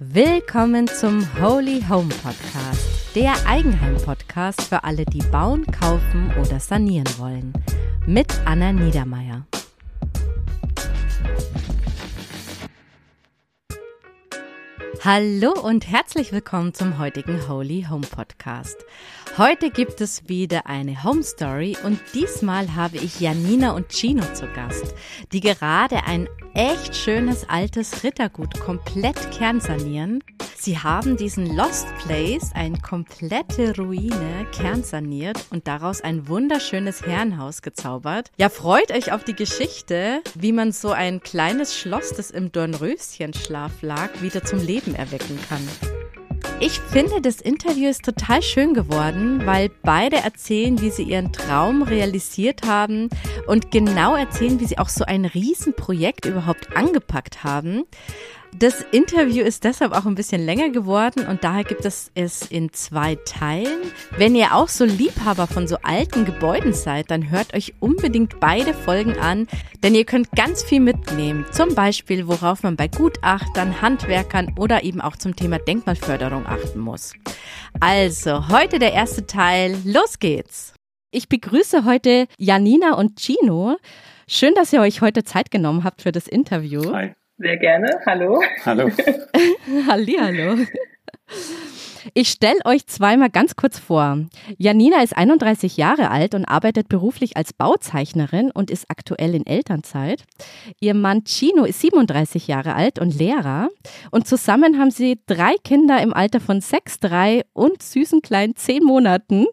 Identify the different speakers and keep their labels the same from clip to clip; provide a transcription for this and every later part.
Speaker 1: Willkommen zum Holy Home Podcast, der Eigenheim-Podcast für alle, die bauen, kaufen oder sanieren wollen. Mit Anna Niedermeier. Hallo und herzlich willkommen zum heutigen Holy Home Podcast. Heute gibt es wieder eine Home Story und diesmal habe ich Janina und Chino zu Gast, die gerade ein echt schönes altes Rittergut komplett kernsanieren. Sie haben diesen Lost Place, eine komplette Ruine, kernsaniert und daraus ein wunderschönes Herrenhaus gezaubert. Ja, freut euch auf die Geschichte, wie man so ein kleines Schloss, das im Dornröschenschlaf lag, wieder zum Leben erwecken kann. Ich finde, das Interview ist total schön geworden, weil beide erzählen, wie sie ihren Traum realisiert haben und genau erzählen, wie sie auch so ein Riesenprojekt überhaupt angepackt haben. Das Interview ist deshalb auch ein bisschen länger geworden und daher gibt es es in zwei Teilen. Wenn ihr auch so Liebhaber von so alten Gebäuden seid, dann hört euch unbedingt beide Folgen an, denn ihr könnt ganz viel mitnehmen. Zum Beispiel, worauf man bei Gutachtern, Handwerkern oder eben auch zum Thema Denkmalförderung achten muss. Also, heute der erste Teil. Los geht's! Ich begrüße heute Janina und Gino. Schön, dass ihr euch heute Zeit genommen habt für das Interview.
Speaker 2: Hi.
Speaker 3: Sehr gerne. Hallo.
Speaker 2: Hallo.
Speaker 1: Hallihallo. Ich stelle euch zweimal ganz kurz vor. Janina ist 31 Jahre alt und arbeitet beruflich als Bauzeichnerin und ist aktuell in Elternzeit. Ihr Mann Chino ist 37 Jahre alt und Lehrer. Und zusammen haben sie drei Kinder im Alter von sechs, drei und süßen kleinen zehn Monaten.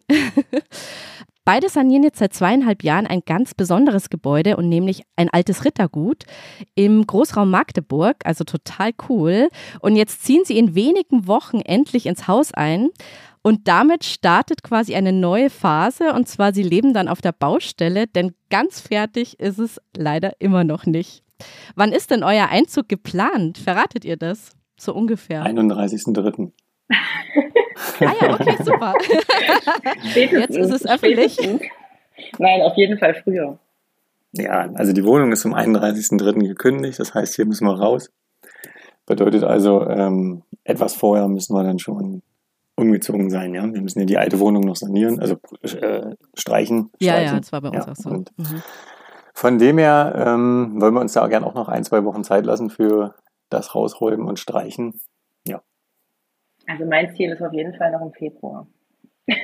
Speaker 1: Beide sanieren jetzt seit zweieinhalb Jahren ein ganz besonderes Gebäude und nämlich ein altes Rittergut im Großraum Magdeburg, also total cool. Und jetzt ziehen sie in wenigen Wochen endlich ins Haus ein. Und damit startet quasi eine neue Phase. Und zwar, sie leben dann auf der Baustelle, denn ganz fertig ist es leider immer noch nicht. Wann ist denn euer Einzug geplant? Verratet ihr das? So ungefähr.
Speaker 2: 31.03.
Speaker 1: Ah ja, okay, super. Jetzt ist es öffentlich.
Speaker 3: Spätestens. Nein, auf jeden Fall früher.
Speaker 2: Ja, also die Wohnung ist zum 31.03. gekündigt, das heißt, hier müssen wir raus. Bedeutet also, ähm, etwas vorher müssen wir dann schon umgezogen sein, ja. Wir müssen ja die alte Wohnung noch sanieren, also äh, streichen.
Speaker 1: Ja,
Speaker 2: streichen.
Speaker 1: ja, das war bei uns
Speaker 2: Ja,
Speaker 1: auch so. Mhm.
Speaker 2: Von dem her ähm, wollen wir uns da gerne auch noch ein, zwei Wochen Zeit lassen für das Rausräumen und Streichen.
Speaker 3: Also mein Ziel ist auf jeden Fall noch im Februar.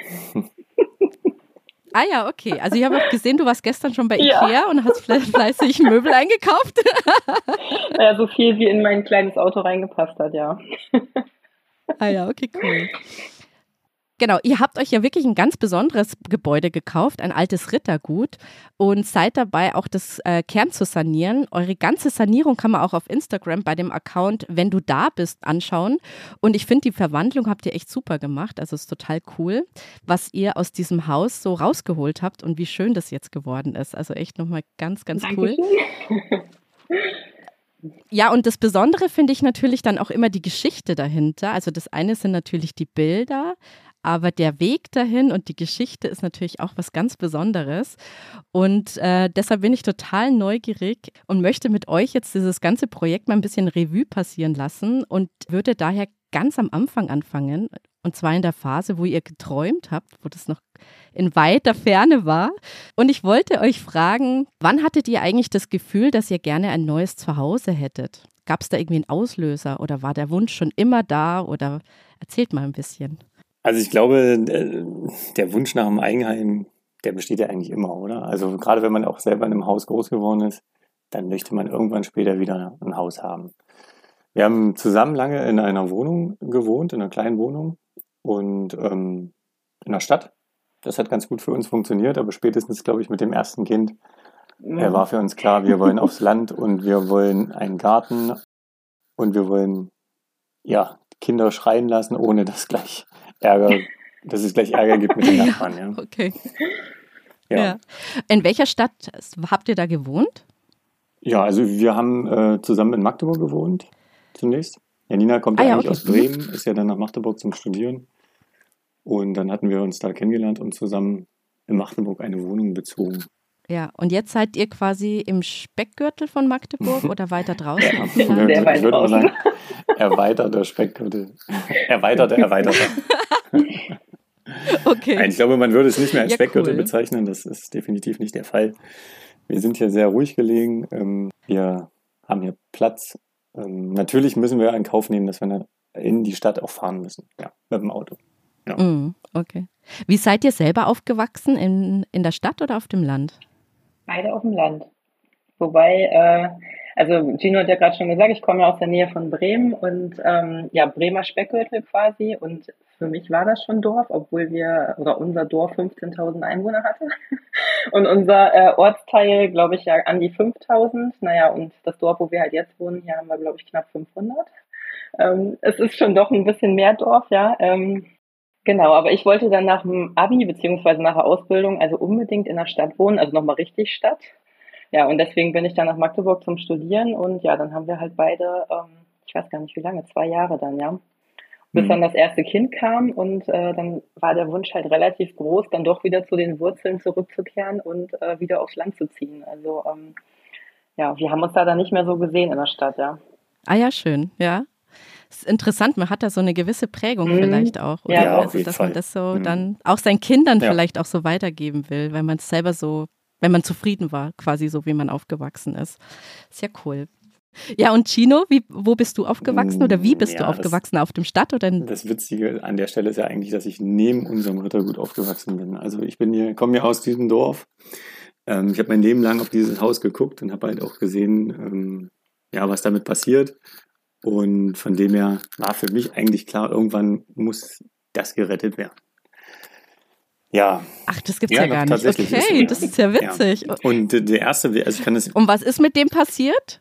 Speaker 1: Ah ja, okay. Also ich habe auch gesehen, du warst gestern schon bei
Speaker 3: Ja.
Speaker 1: Ikea und hast fle fleißig Möbel eingekauft.
Speaker 3: Ja, so viel wie in mein kleines Auto reingepasst hat, ja.
Speaker 1: Ah ja, okay, cool. Genau, ihr habt euch ja wirklich ein ganz besonderes Gebäude gekauft, ein altes Rittergut und seid dabei, auch das äh, Kern zu sanieren. Eure ganze Sanierung kann man auch auf Instagram bei dem Account, wenn du da bist, anschauen. Und ich finde, die Verwandlung habt ihr echt super gemacht. Also es ist total cool, was ihr aus diesem Haus so rausgeholt habt und wie schön das jetzt geworden ist. Also echt nochmal ganz, ganz cool. Ja, und das Besondere finde ich natürlich dann auch immer die Geschichte dahinter. Also das eine sind natürlich die Bilder, aber der Weg dahin und die Geschichte ist natürlich auch was ganz Besonderes. Und äh, deshalb bin ich total neugierig und möchte mit euch jetzt dieses ganze Projekt mal ein bisschen Revue passieren lassen und würde daher ganz am Anfang anfangen. Und zwar in der Phase, wo ihr geträumt habt, wo das noch in weiter Ferne war. Und ich wollte euch fragen, wann hattet ihr eigentlich das Gefühl, dass ihr gerne ein neues Zuhause hättet? Gab es da irgendwie einen Auslöser oder war der Wunsch schon immer da? Oder erzählt mal ein bisschen.
Speaker 2: Also ich glaube, äh, der Wunsch nach einem Eigenheim, der besteht ja eigentlich immer, oder? Also gerade wenn man auch selber in einem Haus groß geworden ist, dann möchte man irgendwann später wieder ein Haus haben. Wir haben zusammen lange in einer Wohnung gewohnt, in einer kleinen Wohnung und ähm, in der Stadt. Das hat ganz gut für uns funktioniert, aber spätestens, glaube ich, mit dem ersten Kind äh, war für uns klar, wir wollen aufs Land und wir wollen einen Garten und wir wollen ja Kinder schreien lassen, ohne dass gleich Ärger, dass es gleich Ärger gibt mit den Nachbarn. Ja.
Speaker 1: Okay.
Speaker 2: Ja.
Speaker 1: Ja. In welcher Stadt habt ihr da gewohnt?
Speaker 2: ja, also wir haben äh, zusammen in Magdeburg gewohnt zunächst. Janina kommt
Speaker 1: Ah
Speaker 2: ja
Speaker 1: ja,
Speaker 2: eigentlich
Speaker 1: okay.
Speaker 2: aus Bremen, ist ja dann nach Magdeburg zum Studieren. Und dann hatten wir uns da kennengelernt und zusammen in Magdeburg eine Wohnung bezogen.
Speaker 1: Ja, und jetzt seid ihr quasi im Speckgürtel von Magdeburg oder weiter draußen auf dem Land?
Speaker 3: Sehr weit
Speaker 2: ich würde mal
Speaker 3: draußen.
Speaker 2: sagen, erweiterter Speckgürtel. Erweiterte, erweiterter.
Speaker 1: Okay.
Speaker 2: Nein, ich glaube, man würde es nicht mehr als
Speaker 1: Ja,
Speaker 2: Speckgürtel
Speaker 1: cool.
Speaker 2: bezeichnen. Das ist definitiv nicht der Fall. Wir sind hier sehr ruhig gelegen. Ähm, Wir haben hier Platz. Ähm, Natürlich müssen wir in Kauf nehmen, dass wir in die Stadt auch fahren müssen. Ja, mit dem Auto.
Speaker 1: Mhm, okay. Wie seid ihr selber aufgewachsen? In, in der Stadt oder auf dem Land?
Speaker 3: Beide auf dem Land. Wobei, äh, also Gino hat ja gerade schon gesagt, ich komme ja aus der Nähe von Bremen und ähm, ja, Bremer Speckgürtel quasi. Und für mich war das schon Dorf, obwohl wir, oder unser Dorf 15.000 Einwohner hatte. Und unser äh, Ortsteil, glaube ich, ja an die 5.000. Naja, und das Dorf, wo wir halt jetzt wohnen, hier haben wir, glaube ich, knapp 500. Ähm, es ist schon doch ein bisschen mehr Dorf, ja. Ähm, Genau, aber ich wollte dann nach dem Abi beziehungsweise nach der Ausbildung also unbedingt in der Stadt wohnen, also nochmal richtig Stadt. Ja, und deswegen bin ich dann nach Magdeburg zum Studieren und ja, dann haben wir halt beide, ähm, ich weiß gar nicht wie lange, zwei Jahre dann, ja. Bis
Speaker 2: Mhm.
Speaker 3: dann das erste Kind kam und äh, dann war der Wunsch halt relativ groß, dann doch wieder zu den Wurzeln zurückzukehren und äh, wieder aufs Land zu ziehen. Also ähm, ja, wir haben uns da dann nicht mehr so gesehen in der Stadt, ja.
Speaker 1: Ah ja, schön, ja. Ist interessant, man hat da so eine gewisse Prägung
Speaker 3: Mhm.
Speaker 1: vielleicht auch. Oder?
Speaker 3: Ja,
Speaker 1: also, dass
Speaker 2: Fall.
Speaker 1: man das so
Speaker 2: Mhm.
Speaker 1: dann auch seinen Kindern
Speaker 2: Ja.
Speaker 1: vielleicht auch so weitergeben will, wenn man es selber so, wenn man zufrieden war, quasi so, wie man aufgewachsen ist. Ist ja cool. Ja, und Chino, wie, wo bist du aufgewachsen oder wie bist
Speaker 2: Ja,
Speaker 1: du
Speaker 2: das-
Speaker 1: aufgewachsen? Auf dem Stadt oder in,
Speaker 2: Das Witzige an der Stelle ist ja eigentlich, dass ich neben unserem Rittergut aufgewachsen bin. Also ich bin hier, komme ja aus diesem Dorf. Ähm, ich habe mein Leben lang auf dieses Haus geguckt und habe halt auch gesehen, ähm, ja, was damit passiert. Und von dem her war für mich eigentlich klar, irgendwann muss das gerettet werden. Ja,
Speaker 1: Ach, das gibt's
Speaker 2: Ja,
Speaker 1: ja, gar nicht.
Speaker 2: ist
Speaker 1: Okay,
Speaker 2: so.
Speaker 1: das ist ja witzig.
Speaker 2: und der erste, also ich kann das,
Speaker 1: Und was ist mit dem passiert?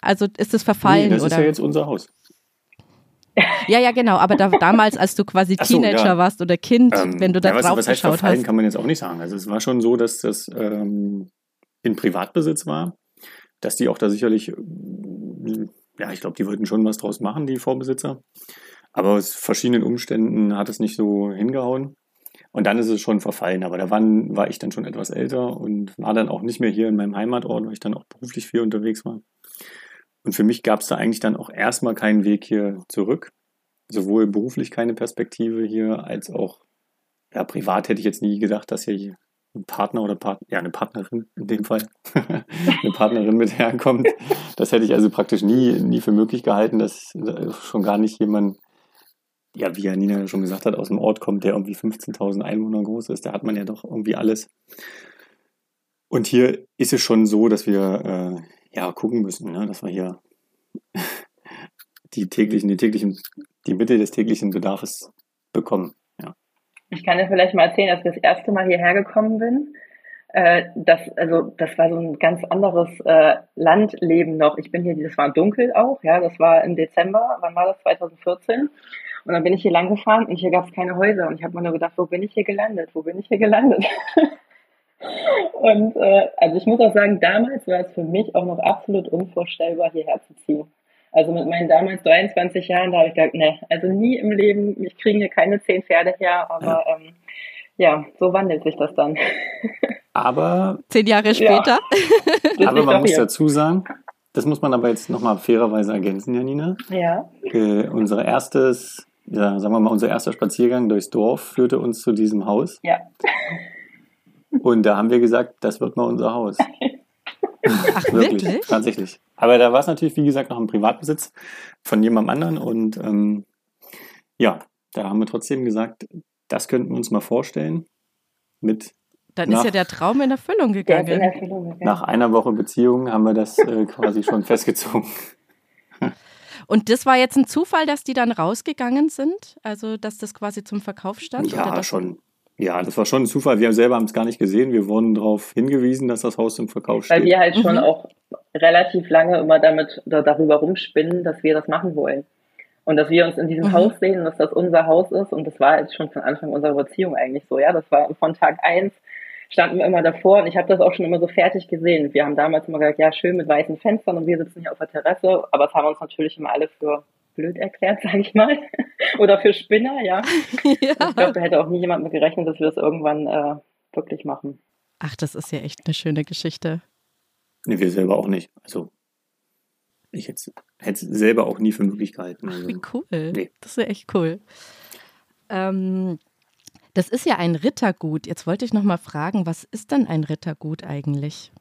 Speaker 1: Also ist es verfallen
Speaker 2: nee, das ist
Speaker 1: oder?
Speaker 2: ja jetzt unser Haus.
Speaker 1: ja, ja, genau. Aber da, damals, als du quasi
Speaker 2: so,
Speaker 1: Teenager
Speaker 2: ja.
Speaker 1: warst oder Kind,
Speaker 2: Ähm,
Speaker 1: wenn du da
Speaker 2: ja, was,
Speaker 1: drauf
Speaker 2: was heißt
Speaker 1: geschaut
Speaker 2: verfallen,
Speaker 1: hast.
Speaker 2: kann man jetzt auch nicht sagen. Also es war schon so, dass das ähm, in Privatbesitz war, dass die auch da sicherlich, ja, ich glaube, die wollten schon was draus machen, die Vorbesitzer. Aber aus verschiedenen Umständen hat es nicht so hingehauen. Und dann ist es schon verfallen. Aber da waren, war ich dann schon etwas älter und war dann auch nicht mehr hier in meinem Heimatort, weil ich dann auch beruflich viel unterwegs war. Und für mich gab es da eigentlich dann auch erstmal keinen Weg hier zurück. Sowohl beruflich keine Perspektive hier, als auch ja, privat hätte ich jetzt nie gedacht, dass hier ein Partner oder Part ja, eine Partnerin in dem Fall, eine Partnerin mit herkommt. Das hätte ich also praktisch nie, nie für möglich gehalten, dass äh, schon gar nicht jemand, ja, wie Janina schon gesagt hat, aus dem Ort kommt, der irgendwie 15.000 Einwohner groß ist. Da hat man ja doch irgendwie alles. Und hier ist es schon so, dass wir äh, ja gucken müssen, ne? dass wir hier die täglichen, die täglichen, die Mitte des täglichen Bedarfs bekommen.
Speaker 3: Ich kann dir vielleicht mal erzählen, dass ich das erste Mal hierher gekommen bin. Äh, das, also, das war so ein ganz anderes äh, Landleben noch. Ich bin hier, das war dunkel auch, ja, das war im Dezember, wann war das? 2014. Und dann bin ich hier lang gefahren und hier gab es keine Häuser. Und ich habe mir nur gedacht, wo bin ich hier gelandet? Wo bin ich hier gelandet? und äh, also ich muss auch sagen, damals war es für mich auch noch absolut unvorstellbar, hierher zu ziehen. Also mit meinen damals 23 Jahren, da habe ich gedacht, ne, also nie im Leben, mich kriegen hier keine zehn Pferde her, aber ähm, ja, so wandelt sich das dann.
Speaker 2: Aber,
Speaker 1: Zehn Jahre
Speaker 3: Ja.
Speaker 1: später.
Speaker 3: Bis
Speaker 2: aber
Speaker 3: ich
Speaker 2: man muss
Speaker 3: hier-
Speaker 2: dazu sagen, das muss man aber jetzt nochmal fairerweise ergänzen, Janina.
Speaker 3: Ja,
Speaker 2: Äh, unser erstes, ja, sagen wir mal, unser erster Spaziergang durchs Dorf führte uns zu diesem Haus.
Speaker 3: ja.
Speaker 2: Und da haben wir gesagt, das wird mal unser Haus.
Speaker 1: Ach, wirklich?
Speaker 2: Tatsächlich. Aber da war es natürlich, wie gesagt, noch im Privatbesitz von jemandem anderen. Und ähm, ja, da haben wir trotzdem gesagt, das könnten wir uns mal vorstellen. Mit
Speaker 1: Dann
Speaker 2: Nach-
Speaker 1: ist ja der Traum in Erfüllung
Speaker 3: Der ist in
Speaker 1: gegangen.
Speaker 3: Erfüllung gegangen.
Speaker 2: nach einer Woche Beziehung haben wir das äh, quasi schon festgezogen.
Speaker 1: Und das war jetzt ein Zufall, dass die dann rausgegangen sind? Also, dass das quasi zum Verkauf stand? oder
Speaker 2: Ja,
Speaker 1: das
Speaker 2: schon. Ja, das war schon ein Zufall. Wir selber haben es gar nicht gesehen. Wir wurden darauf hingewiesen, dass das Haus zum Verkauf
Speaker 3: Weil
Speaker 2: steht.
Speaker 3: wir halt schon
Speaker 1: Mhm.
Speaker 3: auch relativ lange immer damit darüber rumspinnen, dass wir das machen wollen. Und dass wir uns in diesem
Speaker 1: Mhm.
Speaker 3: Haus sehen, dass das unser Haus ist. Und das war jetzt schon von Anfang unserer Beziehung eigentlich so. Ja, das war von Tag eins standen wir immer davor und ich habe das auch schon immer so fertig gesehen. Wir haben damals immer gesagt, ja, schön mit weißen Fenstern und wir sitzen hier auf der Terrasse. Aber das haben uns natürlich immer alle für blöd erklärt, sage ich mal. Oder für Spinner, ja.
Speaker 1: ja.
Speaker 3: Ich glaube, da hätte auch nie jemand mit gerechnet, dass wir das irgendwann äh, wirklich machen.
Speaker 1: Ach, das ist ja echt eine schöne Geschichte.
Speaker 2: Nee, wir selber auch nicht. Also ich hätte es selber auch nie für möglich gehalten. Also,
Speaker 1: Wie cool.
Speaker 2: Nee.
Speaker 1: Das ist ja echt cool. Ähm, das ist ja ein Rittergut. Jetzt wollte ich noch mal fragen, was ist denn ein Rittergut eigentlich?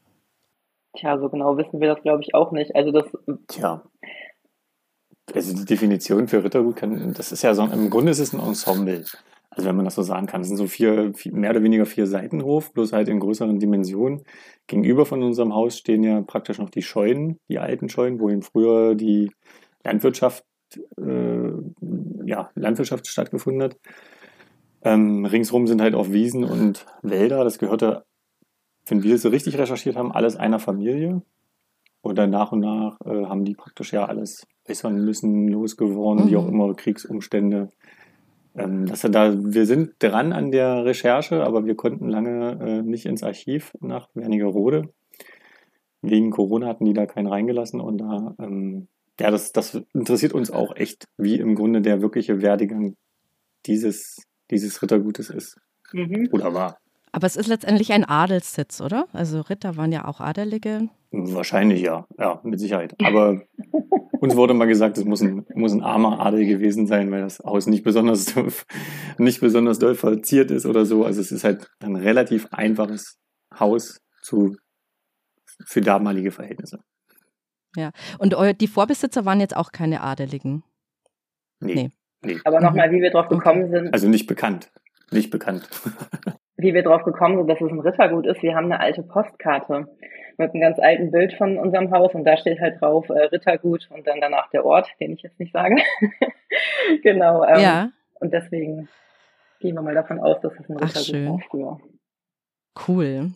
Speaker 3: Tja, so genau wissen wir das, glaube ich, auch nicht. Also das,
Speaker 2: Tja. Also die Definition für Rittergut kann, das ist ja so, im Grunde ist es ein Ensemble. Also wenn man das so sagen kann. Es sind so vier, mehr oder weniger vier Seitenhof, bloß halt in größeren Dimensionen. Gegenüber von unserem Haus stehen ja praktisch noch die Scheunen, die alten Scheunen, wo eben früher die Landwirtschaft, äh, ja, Landwirtschaft stattgefunden hat. Ähm, ringsrum sind halt auch Wiesen und Wälder. Das gehörte, wenn wir es so richtig recherchiert haben, alles einer Familie. Und dann nach und nach äh, haben die praktisch ja alles äußern müssen, losgeworden, wie auch
Speaker 1: Mhm.
Speaker 2: immer, Kriegsumstände. Ähm, das, da, wir sind dran an der Recherche, aber wir konnten lange äh, nicht ins Archiv nach Wernigerode. Wegen Corona hatten die da keinen reingelassen und da, ähm, ja, das, das interessiert uns auch echt, wie im Grunde der wirkliche Werdegang dieses, dieses Rittergutes ist
Speaker 3: mhm.
Speaker 2: oder war.
Speaker 1: Aber es ist letztendlich ein Adelssitz, oder? Also Ritter waren ja auch Adelige.
Speaker 2: Wahrscheinlich ja, ja, mit Sicherheit. Aber uns wurde mal gesagt, es muss ein, muss ein armer Adel gewesen sein, weil das Haus nicht besonders, nicht besonders doll verziert ist oder so. Also es ist halt ein relativ einfaches Haus zu, für damalige Verhältnisse.
Speaker 1: Und eu die Vorbesitzer waren jetzt auch keine Adeligen.
Speaker 2: Nee,
Speaker 1: Nee.
Speaker 2: nee.
Speaker 3: Aber nochmal, wie wir drauf gekommen sind,
Speaker 2: Also nicht bekannt. Nicht bekannt.
Speaker 3: wie wir drauf gekommen sind, dass es ein Rittergut ist. Wir haben eine alte Postkarte mit einem ganz alten Bild von unserem Haus und da steht halt drauf äh, Rittergut und dann danach der Ort, den ich jetzt nicht sage. genau. Ähm,
Speaker 1: ja,
Speaker 3: Und deswegen gehen wir mal davon aus, dass es ein
Speaker 1: Ach,
Speaker 3: Rittergut
Speaker 1: schön.
Speaker 3: war früher.
Speaker 1: cool.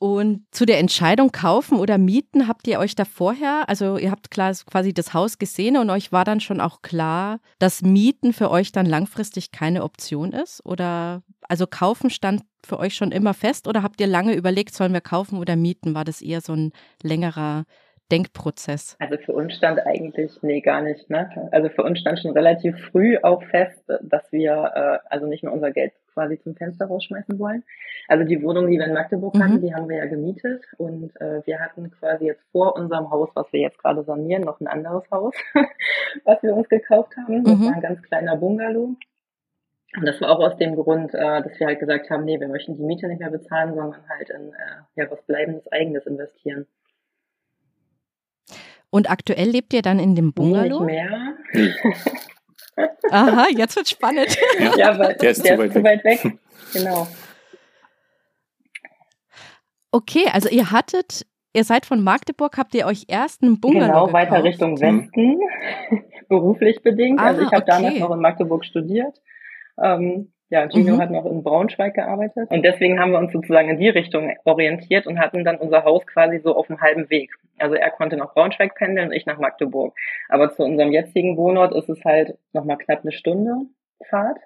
Speaker 1: Und zu der Entscheidung kaufen oder mieten, habt ihr euch da vorher, also ihr habt klar quasi das Haus gesehen und euch war dann schon auch klar, dass Mieten für euch dann langfristig keine Option ist? Oder also kaufen stand für euch schon immer fest oder habt ihr lange überlegt, sollen wir kaufen oder mieten? War das eher so ein längerer Denkprozess?
Speaker 3: Also für uns stand eigentlich, nee, gar nicht, ne? Also für uns stand schon relativ früh auch fest, dass wir äh, also nicht mehr unser Geld quasi zum Fenster rausschmeißen wollen. Also die Wohnung, die wir in Magdeburg
Speaker 1: Mhm.
Speaker 3: hatten, die haben wir ja gemietet und äh, wir hatten quasi jetzt vor unserem Haus, was wir jetzt gerade sanieren, noch ein anderes Haus, was wir uns gekauft haben. Das
Speaker 1: Mhm.
Speaker 3: war ein ganz kleiner Bungalow. Und das war auch aus dem Grund, äh, dass wir halt gesagt haben, nee, wir möchten die Miete nicht mehr bezahlen, sondern halt in äh, ja, was Bleibendes Eigenes investieren.
Speaker 1: Und aktuell lebt ihr dann in dem
Speaker 3: Nicht
Speaker 1: Bungalow?
Speaker 3: mehr.
Speaker 2: Nee.
Speaker 1: Aha, jetzt wird spannend.
Speaker 2: Ja.
Speaker 3: Ja, weil
Speaker 2: Der ist zu weit weg.
Speaker 3: weg. Genau.
Speaker 1: Okay, also ihr hattet, ihr seid von Magdeburg, habt ihr euch erst einen Bungalow
Speaker 3: Genau,
Speaker 1: gekauft?
Speaker 3: weiter Richtung Westen, beruflich bedingt.
Speaker 1: Ah,
Speaker 3: also ich habe
Speaker 1: okay.
Speaker 3: damals noch in Magdeburg studiert. Ähm, ja, Gino
Speaker 1: Mhm.
Speaker 3: hat noch in Braunschweig gearbeitet. Und deswegen haben wir uns sozusagen in die Richtung orientiert und hatten dann unser Haus quasi so auf dem halben Weg. Also er konnte nach Braunschweig pendeln und ich nach Magdeburg. Aber zu unserem jetzigen Wohnort ist es halt nochmal knapp eine Stunde Fahrt.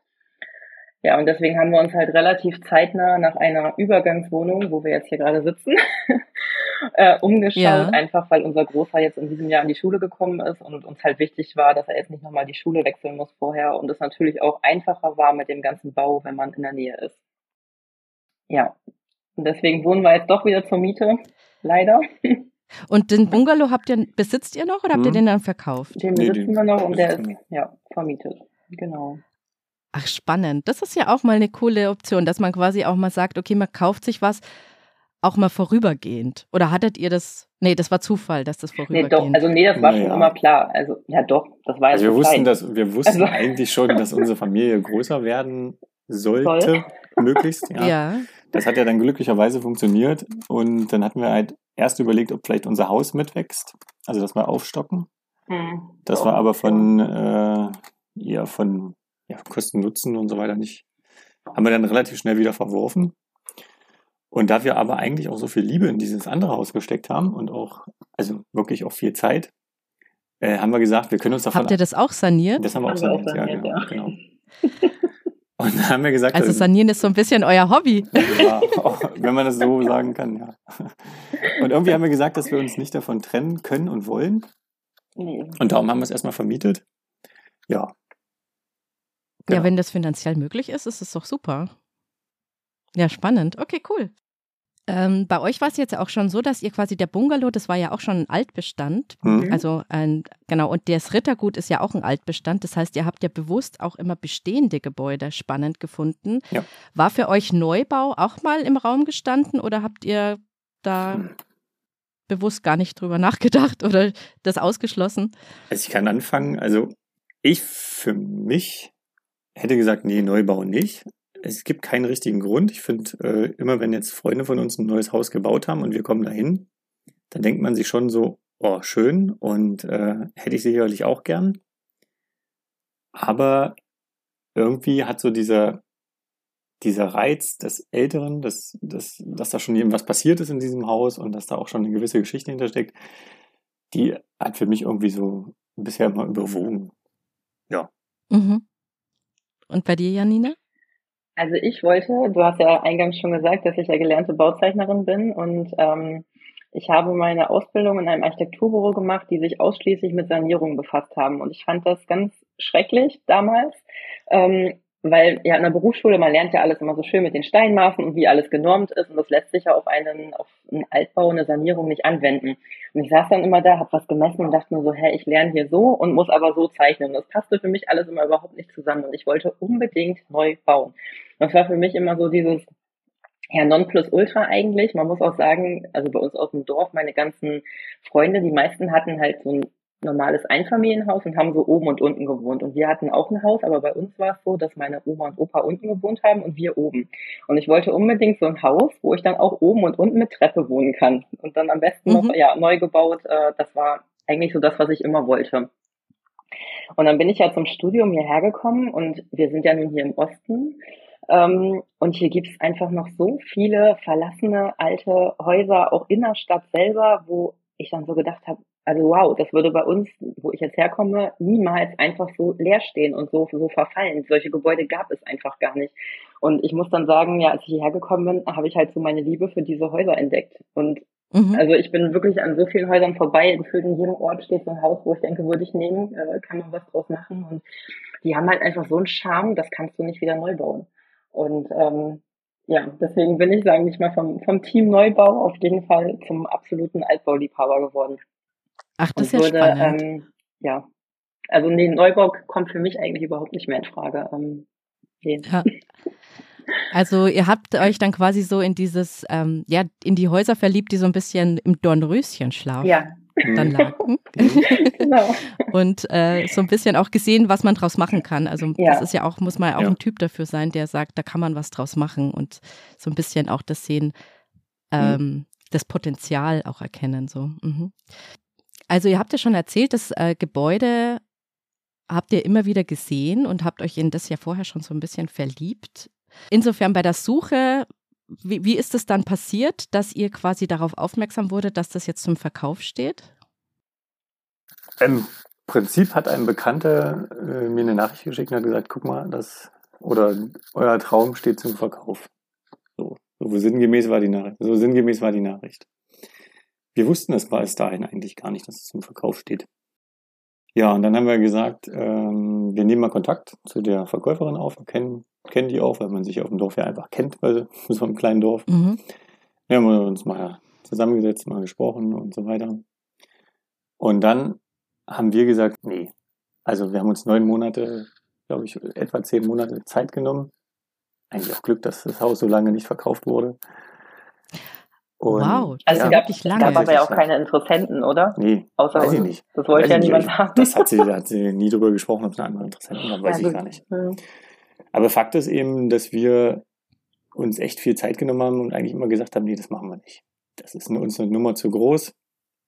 Speaker 3: Ja, und deswegen haben wir uns halt relativ zeitnah nach einer Übergangswohnung, wo wir jetzt hier gerade sitzen, äh, umgeschaut,
Speaker 1: Ja.
Speaker 3: einfach weil unser Großer jetzt in diesem Jahr in die Schule gekommen ist und uns halt wichtig war, dass er jetzt nicht nochmal die Schule wechseln muss vorher und es natürlich auch einfacher war mit dem ganzen Bau, wenn man in der Nähe ist. Ja, und deswegen wohnen wir jetzt doch wieder zur Miete, leider.
Speaker 1: Und den Bungalow habt ihr, besitzt ihr noch oder habt ihr
Speaker 2: Mhm.
Speaker 1: den dann verkauft?
Speaker 3: Den
Speaker 2: Nee,
Speaker 3: besitzen
Speaker 2: den
Speaker 3: wir noch und der ist ja vermietet. Genau.
Speaker 1: Ach, spannend. Das ist ja auch mal eine coole Option, dass man quasi auch mal sagt, okay, man kauft sich was auch mal vorübergehend. Oder hattet ihr das? Nee, das war Zufall, dass das
Speaker 3: Nee,
Speaker 1: vorübergehend.
Speaker 3: doch, also nee, das war schon
Speaker 2: Naja.
Speaker 3: immer klar. Also, ja doch, das war
Speaker 2: Also wir wussten, dass, wir wussten
Speaker 3: Also-
Speaker 2: eigentlich schon, dass unsere Familie größer werden sollte,
Speaker 3: Soll.
Speaker 2: möglichst. Ja.
Speaker 1: ja.
Speaker 2: Das hat ja dann glücklicherweise funktioniert. Und dann hatten wir halt erst überlegt, ob vielleicht unser Haus mitwächst. Also dass wir aufstocken.
Speaker 3: Hm.
Speaker 2: Das war aber von, äh, ja, von ja, Kosten, Nutzen und so weiter nicht. Haben wir dann relativ schnell wieder verworfen. Und da wir aber eigentlich auch so viel Liebe in dieses andere Haus gesteckt haben und auch, also wirklich auch viel Zeit, äh, haben wir gesagt, wir können uns davon
Speaker 1: Habt ihr das auch saniert?
Speaker 2: Das haben wir auch
Speaker 3: Haben wir
Speaker 2: saniert,
Speaker 3: auch
Speaker 2: ja,
Speaker 3: saniert,
Speaker 2: genau,
Speaker 3: ja.
Speaker 2: genau. Und dann haben wir gesagt,
Speaker 1: Also sanieren ist so ein bisschen euer Hobby.
Speaker 2: ja, wenn man das so sagen kann, ja. Und irgendwie haben wir gesagt, dass wir uns nicht davon trennen können und wollen.
Speaker 3: Nee.
Speaker 2: Und darum haben wir es erstmal vermietet. Ja. Genau.
Speaker 1: Ja, wenn das finanziell möglich ist, ist es doch super. Ja, spannend. Okay, cool. Ähm, bei euch war es jetzt auch schon so, dass ihr quasi der Bungalow, das war ja auch schon ein Altbestand. Mhm. Also ein, genau, und das Rittergut ist ja auch ein Altbestand. Das heißt, ihr habt ja bewusst auch immer bestehende Gebäude spannend gefunden. Ja. War für euch Neubau auch mal im Raum gestanden oder habt ihr da hm. bewusst gar nicht drüber nachgedacht oder das ausgeschlossen?
Speaker 2: Also ich kann anfangen. Also ich für mich hätte gesagt, nee, Neubau nicht es gibt keinen richtigen Grund. Ich finde, äh, immer wenn jetzt Freunde von uns ein neues Haus gebaut haben und wir kommen dahin, dann denkt man sich schon so, oh, schön und äh, hätte ich sicherlich auch gern. Aber irgendwie hat so dieser, dieser Reiz des Älteren, dass, dass, dass da schon irgendwas passiert ist in diesem Haus und dass da auch schon eine gewisse Geschichte hintersteckt, die hat für mich irgendwie so bisher immer überwogen. Ja.
Speaker 1: Mhm. Und bei dir, Janine?
Speaker 3: Also ich wollte, du hast ja eingangs schon gesagt, dass ich ja gelernte Bauzeichnerin bin und ähm, ich habe meine Ausbildung in einem Architekturbüro gemacht, die sich ausschließlich mit Sanierung befasst haben. Und ich fand das ganz schrecklich damals, ähm, weil ja in der Berufsschule, man lernt ja alles immer so schön mit den Steinmaßen und wie alles genormt ist und das lässt sich ja auf einen, auf einen Altbau, eine Sanierung nicht anwenden. Und ich saß dann immer da, habe was gemessen und dachte nur so, hä, ich lerne hier so und muss aber so zeichnen. Das passte für mich alles immer überhaupt nicht zusammen und ich wollte unbedingt neu bauen. Das war für mich immer so dieses, ja, Nonplusultra eigentlich. Man muss auch sagen, also bei uns aus dem Dorf, meine ganzen Freunde, die meisten hatten halt so ein normales Einfamilienhaus und haben so oben und unten gewohnt. Und wir hatten auch ein Haus, aber bei uns war es so, dass meine Oma und Opa unten gewohnt haben und wir oben. Und ich wollte unbedingt so ein Haus, wo ich dann auch oben und unten mit Treppe wohnen kann. Und dann am besten mhm. noch ja, neu gebaut. Äh, das war eigentlich so das, was ich immer wollte. Und dann bin ich ja zum Studium hierher gekommen und wir sind ja nun hier im Osten. Ähm, und hier gibt es einfach noch so viele verlassene alte Häuser, auch in der Stadt selber, wo ich dann so gedacht habe, also wow, das würde bei uns, wo ich jetzt herkomme, niemals einfach so leer stehen und so, so verfallen. Solche Gebäude gab es einfach gar nicht. Und ich muss dann sagen, ja, als ich hierher gekommen bin, habe ich halt so meine Liebe für diese Häuser entdeckt. Und mhm. also ich bin wirklich an so vielen Häusern vorbei. Gefühlt in jedem Ort steht so ein Haus, wo ich denke, würde ich nehmen, äh, kann man was draus machen. Und die haben halt einfach so einen Charme, das kannst du nicht wieder neu bauen. Und ähm, ja, deswegen bin ich, sagen nicht mal vom, vom Team Neubau auf jeden Fall zum absoluten Altbauliebhaber geworden.
Speaker 1: Ach, das ist ja würde, spannend. Ähm,
Speaker 3: ja, also nee, Neubau kommt für mich eigentlich überhaupt nicht mehr in Frage. Ähm, nee. ja.
Speaker 1: Also ihr habt euch dann quasi so in dieses, ähm, ja, in die Häuser verliebt, die so ein bisschen im Dornröschenschlaf
Speaker 3: ja.
Speaker 1: dann lagen. genau. Und äh, so ein bisschen auch gesehen, was man draus machen kann. Also ja. das ist ja auch, muss man auch ja. ein Typ dafür sein, der sagt, da kann man was draus machen und so ein bisschen auch das sehen, mhm. ähm, mhm. das Potenzial auch erkennen. So. Mhm. Also ihr habt ja schon erzählt, das äh, Gebäude habt ihr immer wieder gesehen und habt euch in das ja vorher schon so ein bisschen verliebt. Insofern bei der Suche, wie, wie ist es dann passiert, dass ihr quasi darauf aufmerksam wurde, dass das jetzt zum Verkauf steht?
Speaker 2: Im Prinzip hat ein Bekannter äh, mir eine Nachricht geschickt und hat gesagt, guck mal, das oder euer Traum steht zum Verkauf. So, so sinngemäß war die Nachricht. So sinngemäß war die Nachricht. Wir wussten es bis dahin eigentlich gar nicht, dass es zum Verkauf steht. Ja, und dann haben wir gesagt, ähm, wir nehmen mal Kontakt zu der Verkäuferin auf, kennen, kennen die auch, weil man sich auf dem Dorf ja einfach kennt, bei so einem kleinen Dorf. Mhm. Wir haben uns mal zusammengesetzt, mal gesprochen und so weiter. Und dann haben wir gesagt, nee, also wir haben uns neun Monate, glaube ich, etwa zehn Monate Zeit genommen. Eigentlich auch Glück, dass das Haus so lange nicht verkauft wurde.
Speaker 1: Und, wow,
Speaker 3: also ja, gab, lange. gab aber ja auch keine Interessenten, oder?
Speaker 2: Nee,
Speaker 3: Außer
Speaker 2: weiß ich nicht.
Speaker 3: Das wollte ja niemand haben.
Speaker 2: Das hat sie, hat sie nie drüber gesprochen, ob es eine andere Interessenten gab, weiß ja, ich gar nicht. Aber Fakt ist eben, dass wir uns echt viel Zeit genommen haben und eigentlich immer gesagt haben, nee, das machen wir nicht. Das ist uns eine Nummer zu groß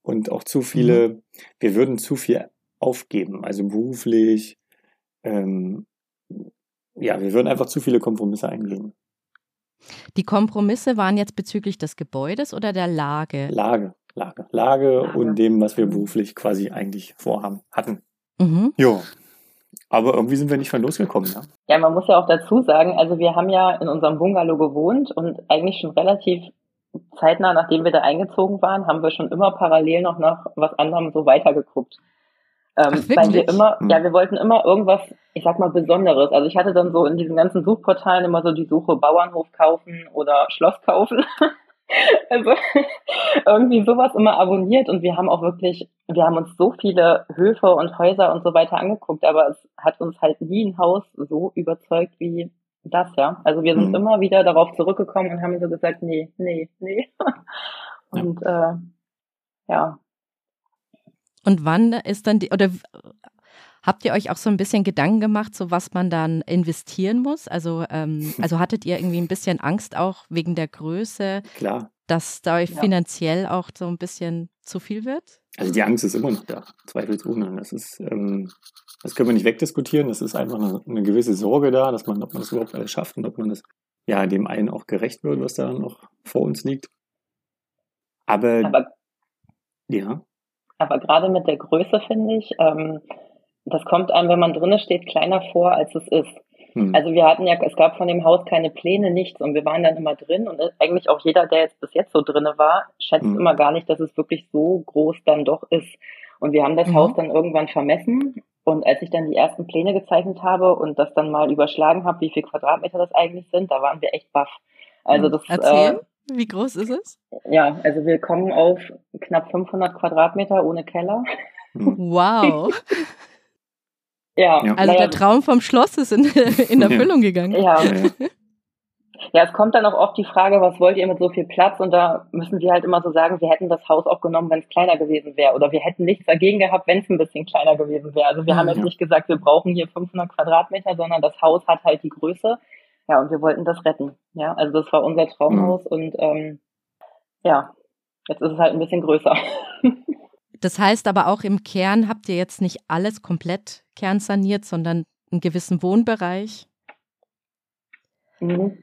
Speaker 2: und auch zu viele, mhm. wir würden zu viel aufgeben, also beruflich, ähm, ja, wir würden einfach zu viele Kompromisse eingehen.
Speaker 1: Die Kompromisse waren jetzt bezüglich des Gebäudes oder der Lage?
Speaker 2: Lage, Lage, Lage, Lage. und dem, was wir beruflich quasi eigentlich vorhaben, hatten. Mhm. Jo. Aber irgendwie sind wir nicht von losgekommen. Ne?
Speaker 3: Ja, man muss ja auch dazu sagen, also wir haben ja in unserem Bungalow gewohnt und eigentlich schon relativ zeitnah, nachdem wir da eingezogen waren, haben wir schon immer parallel noch nach was anderem so weitergeguckt. Ähm, Ach, weil wir immer, hm. ja, wir wollten immer irgendwas, ich sag mal, Besonderes. Also ich hatte dann so in diesen ganzen Suchportalen immer so die Suche Bauernhof kaufen oder Schloss kaufen. Also irgendwie sowas immer abonniert und wir haben auch wirklich, wir haben uns so viele Höfe und Häuser und so weiter angeguckt, aber es hat uns halt nie ein Haus so überzeugt wie das, ja. Also wir sind mhm. immer wieder darauf zurückgekommen und haben so gesagt, nee, nee, nee. Und ja. Äh, ja.
Speaker 1: Und wann ist dann die, oder Habt ihr euch auch so ein bisschen Gedanken gemacht, so was man dann investieren muss? Also, ähm, also hattet ihr irgendwie ein bisschen Angst auch wegen der Größe?
Speaker 2: Klar.
Speaker 1: Dass da euch ja. finanziell auch so ein bisschen zu viel wird?
Speaker 2: Also die Angst ist immer noch da, zweifelsohne. Das ist, ähm, das können wir nicht wegdiskutieren. Das ist einfach eine, eine, gewisse Sorge da, dass man, ob man das überhaupt alles schafft und ob man das ja dem einen auch gerecht wird, was da noch vor uns liegt. Aber,
Speaker 3: aber ja. Aber gerade mit der Größe finde ich, ähm, das kommt einem, wenn man drinnen steht, kleiner vor, als es ist. Hm. Also wir hatten ja, es gab von dem Haus keine Pläne, nichts und wir waren dann immer drin und eigentlich auch jeder, der jetzt bis jetzt so drinne war, schätzt hm. immer gar nicht, dass es wirklich so groß dann doch ist. Und wir haben das mhm. Haus dann irgendwann vermessen und als ich dann die ersten Pläne gezeichnet habe und das dann mal überschlagen habe, wie viel Quadratmeter das eigentlich sind, da waren wir echt baff. Also hm. das.
Speaker 1: Äh, wie groß ist es?
Speaker 3: Ja, also wir kommen auf knapp 500 Quadratmeter ohne Keller.
Speaker 1: Hm. Wow.
Speaker 3: Ja.
Speaker 1: Also naja, der Traum vom Schloss ist in, in Erfüllung gegangen.
Speaker 3: Ja. Ja, es kommt dann auch oft die Frage, was wollt ihr mit so viel Platz? Und da müssen wir halt immer so sagen, wir hätten das Haus auch genommen, wenn es kleiner gewesen wäre. Oder wir hätten nichts dagegen gehabt, wenn es ein bisschen kleiner gewesen wäre. Also wir mhm, haben jetzt ja. nicht gesagt, wir brauchen hier 500 Quadratmeter, sondern das Haus hat halt die Größe. Ja, und wir wollten das retten. Ja, also das war unser Traumhaus mhm. und ähm, ja, jetzt ist es halt ein bisschen größer.
Speaker 1: Das heißt aber auch im Kern habt ihr jetzt nicht alles komplett kernsaniert, sondern einen gewissen Wohnbereich.
Speaker 3: Mhm.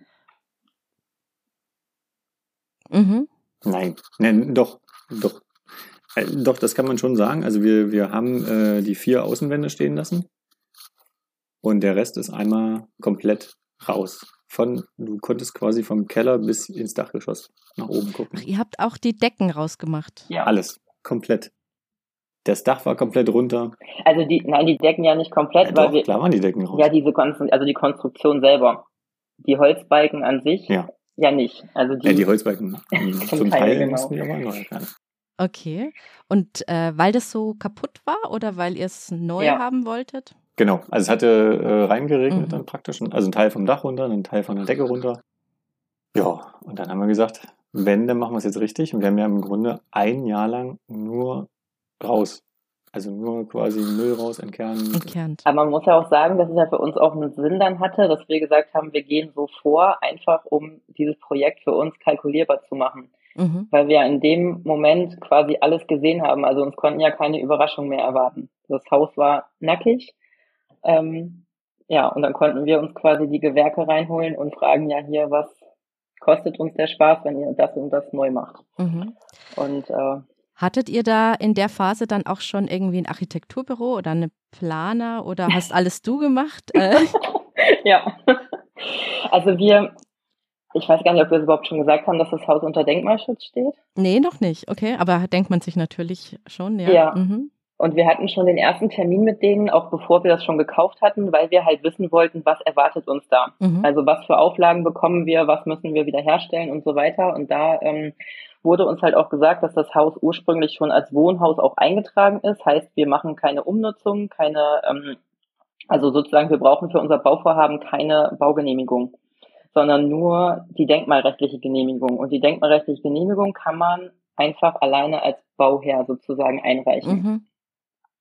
Speaker 2: Mhm. Nein, nein, doch, doch. Äh, doch, das kann man schon sagen. Also wir, wir haben äh, die vier Außenwände stehen lassen. Und der Rest ist einmal komplett raus. Von, du konntest quasi vom Keller bis ins Dachgeschoss nach oben gucken.
Speaker 1: Ach, ihr habt auch die Decken rausgemacht.
Speaker 2: Ja. Alles. Komplett. Das Dach war komplett runter.
Speaker 3: Also die, nein, die Decken ja nicht komplett,
Speaker 2: ja,
Speaker 3: weil
Speaker 2: doch,
Speaker 3: wir.
Speaker 2: Klar waren die Decken raus.
Speaker 3: Ja, diese also die Konstruktion selber. Die Holzbalken an sich
Speaker 2: ja,
Speaker 3: ja nicht. Also
Speaker 2: die, ja, die Holzbalken zum, zum Teil, Teil genau. mussten ja neu werden.
Speaker 1: Okay. Und äh, weil das so kaputt war oder weil ihr es neu ja. haben wolltet?
Speaker 2: Genau. Also es hatte äh, reingeregnet mhm. dann praktisch. Also ein Teil vom Dach runter, ein Teil von der Decke runter. Ja, und dann haben wir gesagt, wenn, dann machen wir es jetzt richtig. Und wir haben ja im Grunde ein Jahr lang nur raus. Also nur quasi Müll raus, entkernen.
Speaker 1: Entkernt.
Speaker 3: Aber man muss ja auch sagen, dass es ja für uns auch einen Sinn dann hatte, dass wir gesagt haben, wir gehen so vor, einfach um dieses Projekt für uns kalkulierbar zu machen. Mhm. Weil wir in dem Moment quasi alles gesehen haben. Also uns konnten ja keine Überraschung mehr erwarten. Das Haus war nackig. Ähm, ja, und dann konnten wir uns quasi die Gewerke reinholen und fragen ja hier, was kostet uns der Spaß, wenn ihr das und das neu macht. Mhm. Und äh,
Speaker 1: Hattet ihr da in der Phase dann auch schon irgendwie ein Architekturbüro oder eine Planer oder hast alles du gemacht? Äh?
Speaker 3: ja. Also wir, ich weiß gar nicht, ob wir es überhaupt schon gesagt haben, dass das Haus unter Denkmalschutz steht.
Speaker 1: Nee, noch nicht. Okay, aber denkt man sich natürlich schon, ja.
Speaker 3: Ja. Mhm. Und wir hatten schon den ersten Termin mit denen, auch bevor wir das schon gekauft hatten, weil wir halt wissen wollten, was erwartet uns da. Mhm. Also was für Auflagen bekommen wir, was müssen wir wieder herstellen und so weiter. Und da ähm, wurde uns halt auch gesagt, dass das Haus ursprünglich schon als Wohnhaus auch eingetragen ist. Heißt, wir machen keine Umnutzung, keine, ähm, also sozusagen, wir brauchen für unser Bauvorhaben keine Baugenehmigung, sondern nur die denkmalrechtliche Genehmigung. Und die denkmalrechtliche Genehmigung kann man einfach alleine als Bauherr sozusagen einreichen. Mhm.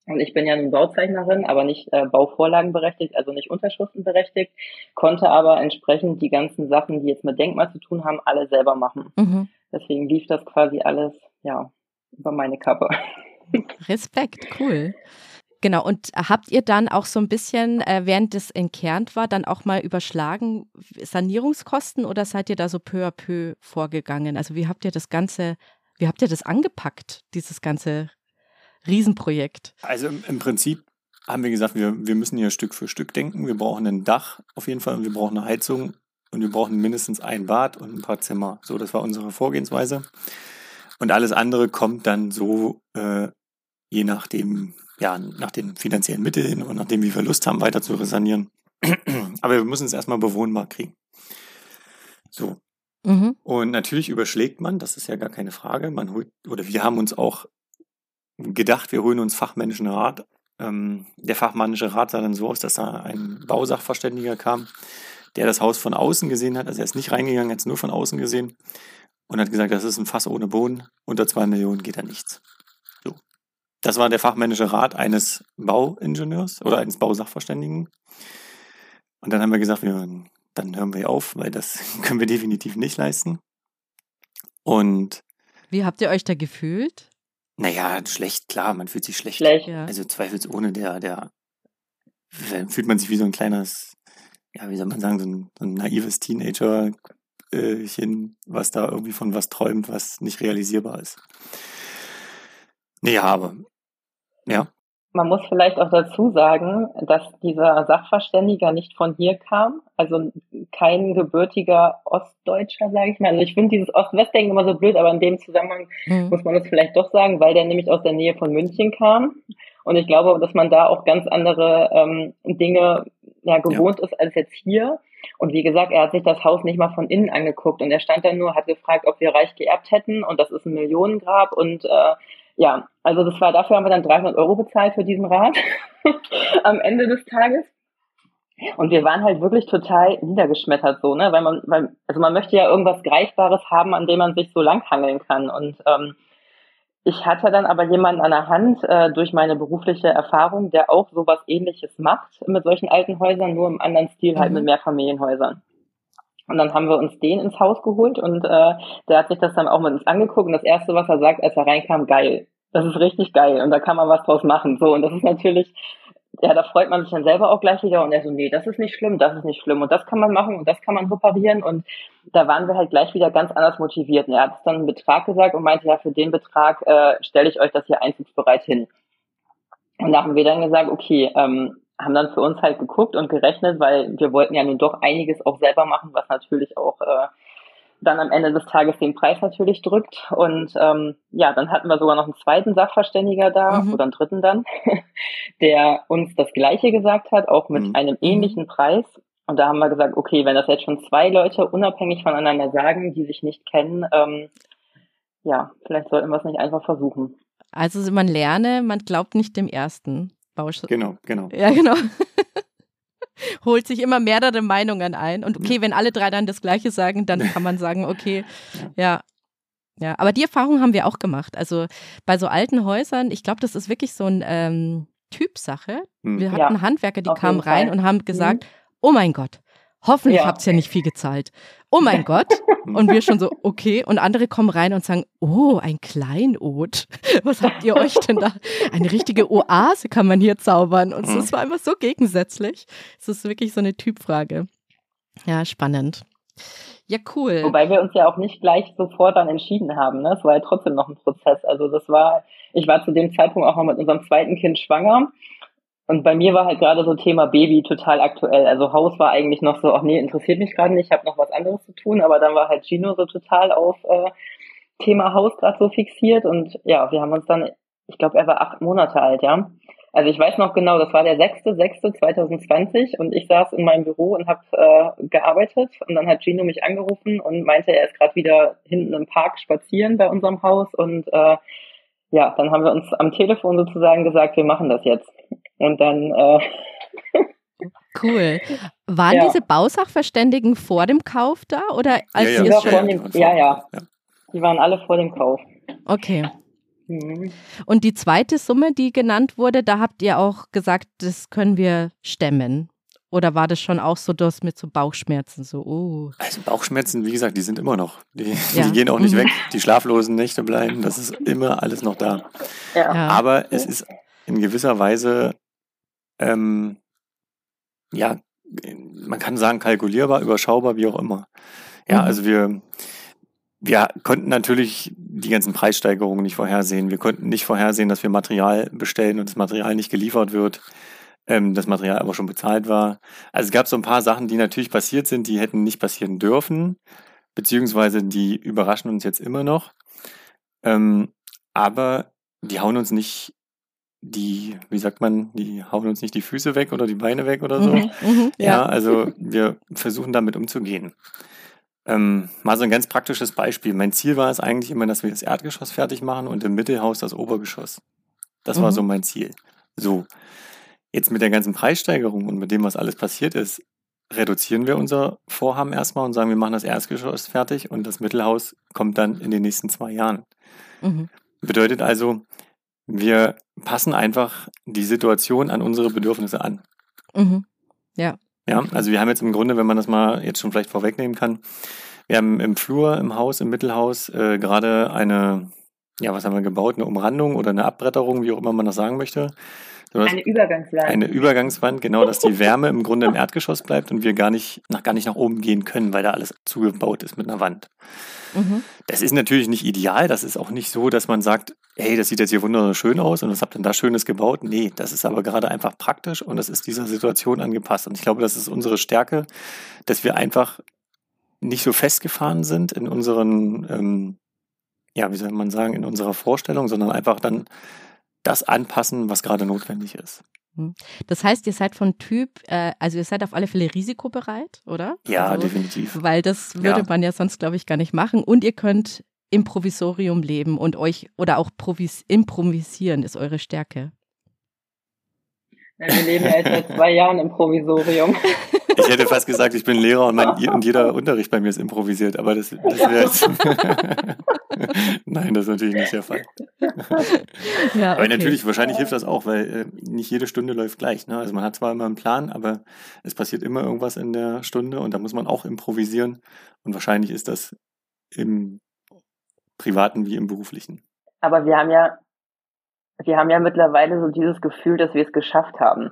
Speaker 3: Und ich bin ja nun Bauzeichnerin, aber nicht äh, Bauvorlagenberechtigt, also nicht Unterschriftenberechtigt, konnte aber entsprechend die ganzen Sachen, die jetzt mit Denkmal zu tun haben, alle selber machen. Mhm. Deswegen lief das quasi alles, ja, über meine Kappe.
Speaker 1: Respekt, cool. Genau, und habt ihr dann auch so ein bisschen, äh, während es entkernt war, dann auch mal überschlagen Sanierungskosten oder seid ihr da so peu à peu vorgegangen? Also wie habt ihr das Ganze, wie habt ihr das angepackt, dieses ganze Riesenprojekt.
Speaker 2: Also im, im Prinzip haben wir gesagt, wir, wir müssen hier Stück für Stück denken. Wir brauchen ein Dach auf jeden Fall und wir brauchen eine Heizung und wir brauchen mindestens ein Bad und ein paar Zimmer. So, das war unsere Vorgehensweise. Und alles andere kommt dann so, äh, je nachdem, ja, nach den finanziellen Mitteln und nachdem wir Verlust haben, weiter zu resanieren. Aber wir müssen es erstmal bewohnbar kriegen. So. Mhm. Und natürlich überschlägt man, das ist ja gar keine Frage. Man holt, oder wir haben uns auch gedacht, wir holen uns fachmännischen Rat. Ähm, der fachmännische Rat sah dann so aus, dass da ein Bausachverständiger kam, der das Haus von außen gesehen hat. Also er ist nicht reingegangen, er hat es nur von außen gesehen und hat gesagt, das ist ein Fass ohne Boden. Unter zwei Millionen geht da nichts. So. Das war der fachmännische Rat eines Bauingenieurs oder eines Bausachverständigen. Und dann haben wir gesagt, wir, dann hören wir auf, weil das können wir definitiv nicht leisten. Und
Speaker 1: wie habt ihr euch da gefühlt?
Speaker 2: Naja, schlecht, klar, man fühlt sich schlecht.
Speaker 3: Schlecht.
Speaker 2: Ja. Also zweifelsohne, der, der fühlt man sich wie so ein kleines, ja, wie soll man sagen, so ein, so ein naives Teenagerchen, was da irgendwie von was träumt, was nicht realisierbar ist. Naja, aber ja.
Speaker 3: Man muss vielleicht auch dazu sagen, dass dieser Sachverständiger nicht von hier kam, also kein gebürtiger Ostdeutscher, sage ich mal. Also ich finde dieses Ost-West-Denken immer so blöd, aber in dem Zusammenhang mhm. muss man das vielleicht doch sagen, weil der nämlich aus der Nähe von München kam. Und ich glaube, dass man da auch ganz andere ähm, Dinge ja, gewohnt ja. ist als jetzt hier. Und wie gesagt, er hat sich das Haus nicht mal von innen angeguckt und er stand da nur, hat gefragt, ob wir reich geerbt hätten und das ist ein Millionengrab und äh, ja, also das war, dafür haben wir dann 300 Euro bezahlt für diesen Rat am Ende des Tages. Und wir waren halt wirklich total niedergeschmettert so, ne, weil man, weil, also man möchte ja irgendwas Greifbares haben, an dem man sich so langhangeln kann. Und ähm, ich hatte dann aber jemanden an der Hand äh, durch meine berufliche Erfahrung, der auch sowas ähnliches macht mit solchen alten Häusern, nur im anderen Stil halt mhm. mit Mehrfamilienhäusern. Und dann haben wir uns den ins Haus geholt und äh, der hat sich das dann auch mit uns angeguckt. Und das Erste, was er sagt, als er reinkam, geil. Das ist richtig geil und da kann man was draus machen. So, und das ist natürlich, ja, da freut man sich dann selber auch gleich wieder und er so, nee, das ist nicht schlimm, das ist nicht schlimm und das kann man machen und das kann man reparieren und da waren wir halt gleich wieder ganz anders motiviert. Und er hat dann einen Betrag gesagt und meinte, ja, für den Betrag äh, stelle ich euch das hier einzugsbereit hin. Und da haben wir dann gesagt, okay, ähm, haben dann für uns halt geguckt und gerechnet, weil wir wollten ja nun doch einiges auch selber machen, was natürlich auch äh, dann am Ende des Tages den Preis natürlich drückt. Und ähm, ja, dann hatten wir sogar noch einen zweiten Sachverständiger da mhm. oder einen dritten dann, der uns das Gleiche gesagt hat, auch mit mhm. einem ähnlichen Preis. Und da haben wir gesagt, okay, wenn das jetzt schon zwei Leute unabhängig voneinander sagen, die sich nicht kennen, ähm, ja, vielleicht sollten wir es nicht einfach versuchen.
Speaker 1: Also man lerne, man glaubt nicht dem ersten.
Speaker 2: Bausch. Genau, genau.
Speaker 1: Ja, genau. Holt sich immer mehrere Meinungen ein. Und okay, ja. wenn alle drei dann das Gleiche sagen, dann kann man sagen, okay, ja. Ja, aber die Erfahrung haben wir auch gemacht. Also bei so alten Häusern, ich glaube, das ist wirklich so ein ähm, Typsache. Hm. Wir hatten ja, Handwerker, die kamen rein und haben gesagt, mhm. oh mein Gott, Hoffentlich ja. habt ihr ja nicht viel gezahlt. Oh mein Gott. Und wir schon so, okay. Und andere kommen rein und sagen, oh, ein Kleinod. Was habt ihr euch denn da? Eine richtige Oase kann man hier zaubern. Und es war einfach so gegensätzlich. Es ist wirklich so eine Typfrage. Ja, spannend. Ja, cool.
Speaker 3: Wobei wir uns ja auch nicht gleich sofort dann entschieden haben. Ne? Es war ja trotzdem noch ein Prozess. Also das war, ich war zu dem Zeitpunkt auch noch mit unserem zweiten Kind schwanger und bei mir war halt gerade so Thema Baby total aktuell. Also Haus war eigentlich noch so, ach nee, interessiert mich gerade nicht, ich habe noch was anderes zu tun, aber dann war halt Gino so total auf äh, Thema Haus gerade so fixiert. Und ja, wir haben uns dann, ich glaube, er war acht Monate alt, ja. Also ich weiß noch genau, das war der 6.6.2020 und ich saß in meinem Büro und habe äh, gearbeitet. Und dann hat Gino mich angerufen und meinte, er ist gerade wieder hinten im Park spazieren bei unserem Haus. Und äh, ja, dann haben wir uns am Telefon sozusagen gesagt, wir machen das jetzt. Und dann. Äh,
Speaker 1: cool. Waren ja. diese Bausachverständigen vor dem Kauf da oder als
Speaker 2: ja, ja.
Speaker 1: Sie
Speaker 3: es schon? Dem, ja, ja, ja. Die waren alle vor dem Kauf.
Speaker 1: Okay. Mhm. Und die zweite Summe, die genannt wurde, da habt ihr auch gesagt, das können wir stemmen. Oder war das schon auch so das mit so Bauchschmerzen? So, oh.
Speaker 2: Also Bauchschmerzen, wie gesagt, die sind immer noch. Die, ja. die gehen auch nicht mhm. weg. Die schlaflosen Nächte bleiben. Das ist immer alles noch da. Ja. Aber es ist in gewisser Weise ähm, ja, man kann sagen, kalkulierbar, überschaubar, wie auch immer. Ja, mhm. also wir, wir konnten natürlich die ganzen Preissteigerungen nicht vorhersehen. Wir konnten nicht vorhersehen, dass wir Material bestellen und das Material nicht geliefert wird, ähm, das Material aber schon bezahlt war. Also es gab so ein paar Sachen, die natürlich passiert sind, die hätten nicht passieren dürfen, beziehungsweise die überraschen uns jetzt immer noch. Ähm, aber die hauen uns nicht die, wie sagt man, die hauen uns nicht die Füße weg oder die Beine weg oder so. Mhm, mh, ja. ja. also wir versuchen damit umzugehen. Ähm, mal so ein ganz praktisches Beispiel. Mein Ziel war es eigentlich immer, dass wir das Erdgeschoss fertig machen und im Mittelhaus das Obergeschoss. Das mhm. war so mein Ziel. So, jetzt mit der ganzen Preissteigerung und mit dem, was alles passiert ist, reduzieren wir unser Vorhaben erstmal und sagen, wir machen das Erdgeschoss fertig und das Mittelhaus kommt dann in den nächsten zwei Jahren. Mhm. Bedeutet also, wir passen einfach die Situation an unsere Bedürfnisse an.
Speaker 1: Mhm. Ja.
Speaker 2: Ja, also wir haben jetzt im Grunde, wenn man das mal jetzt schon vielleicht vorwegnehmen kann, wir haben im Flur, im Haus, im Mittelhaus äh, gerade eine, ja, was haben wir gebaut, eine Umrandung oder eine Abbretterung, wie auch immer man das sagen möchte.
Speaker 3: Eine Übergangswand.
Speaker 2: Eine Übergangswand, genau, dass die Wärme im Grunde im Erdgeschoss bleibt und wir gar nicht, nach, gar nicht nach oben gehen können, weil da alles zugebaut ist mit einer Wand. Mhm. Das ist natürlich nicht ideal. Das ist auch nicht so, dass man sagt, hey, das sieht jetzt hier wunderschön aus und was habt ihr denn da Schönes gebaut? Nee, das ist aber gerade einfach praktisch und das ist dieser Situation angepasst. Und ich glaube, das ist unsere Stärke, dass wir einfach nicht so festgefahren sind in unseren, ähm, ja, wie soll man sagen, in unserer Vorstellung, sondern einfach dann das anpassen, was gerade notwendig ist.
Speaker 1: Hm. Das heißt, ihr seid von Typ, äh, also ihr seid auf alle Fälle risikobereit, oder?
Speaker 2: Ja,
Speaker 1: also,
Speaker 2: definitiv.
Speaker 1: Weil das würde ja. man ja sonst, glaube ich, gar nicht machen. Und ihr könnt im Provisorium leben und euch oder auch provis improvisieren ist eure Stärke.
Speaker 3: Ja, wir leben ja jetzt seit zwei Jahren im Provisorium.
Speaker 2: Ich hätte fast gesagt, ich bin Lehrer und, mein, und jeder Unterricht bei mir ist improvisiert, aber das, das wäre jetzt. Nein, das ist natürlich nicht der Fall. Ja, okay. Aber natürlich, wahrscheinlich hilft das auch, weil äh, nicht jede Stunde läuft gleich. Ne? Also man hat zwar immer einen Plan, aber es passiert immer irgendwas in der Stunde und da muss man auch improvisieren. Und wahrscheinlich ist das im privaten wie im beruflichen.
Speaker 3: Aber wir haben ja, wir haben ja mittlerweile so dieses Gefühl, dass wir es geschafft haben.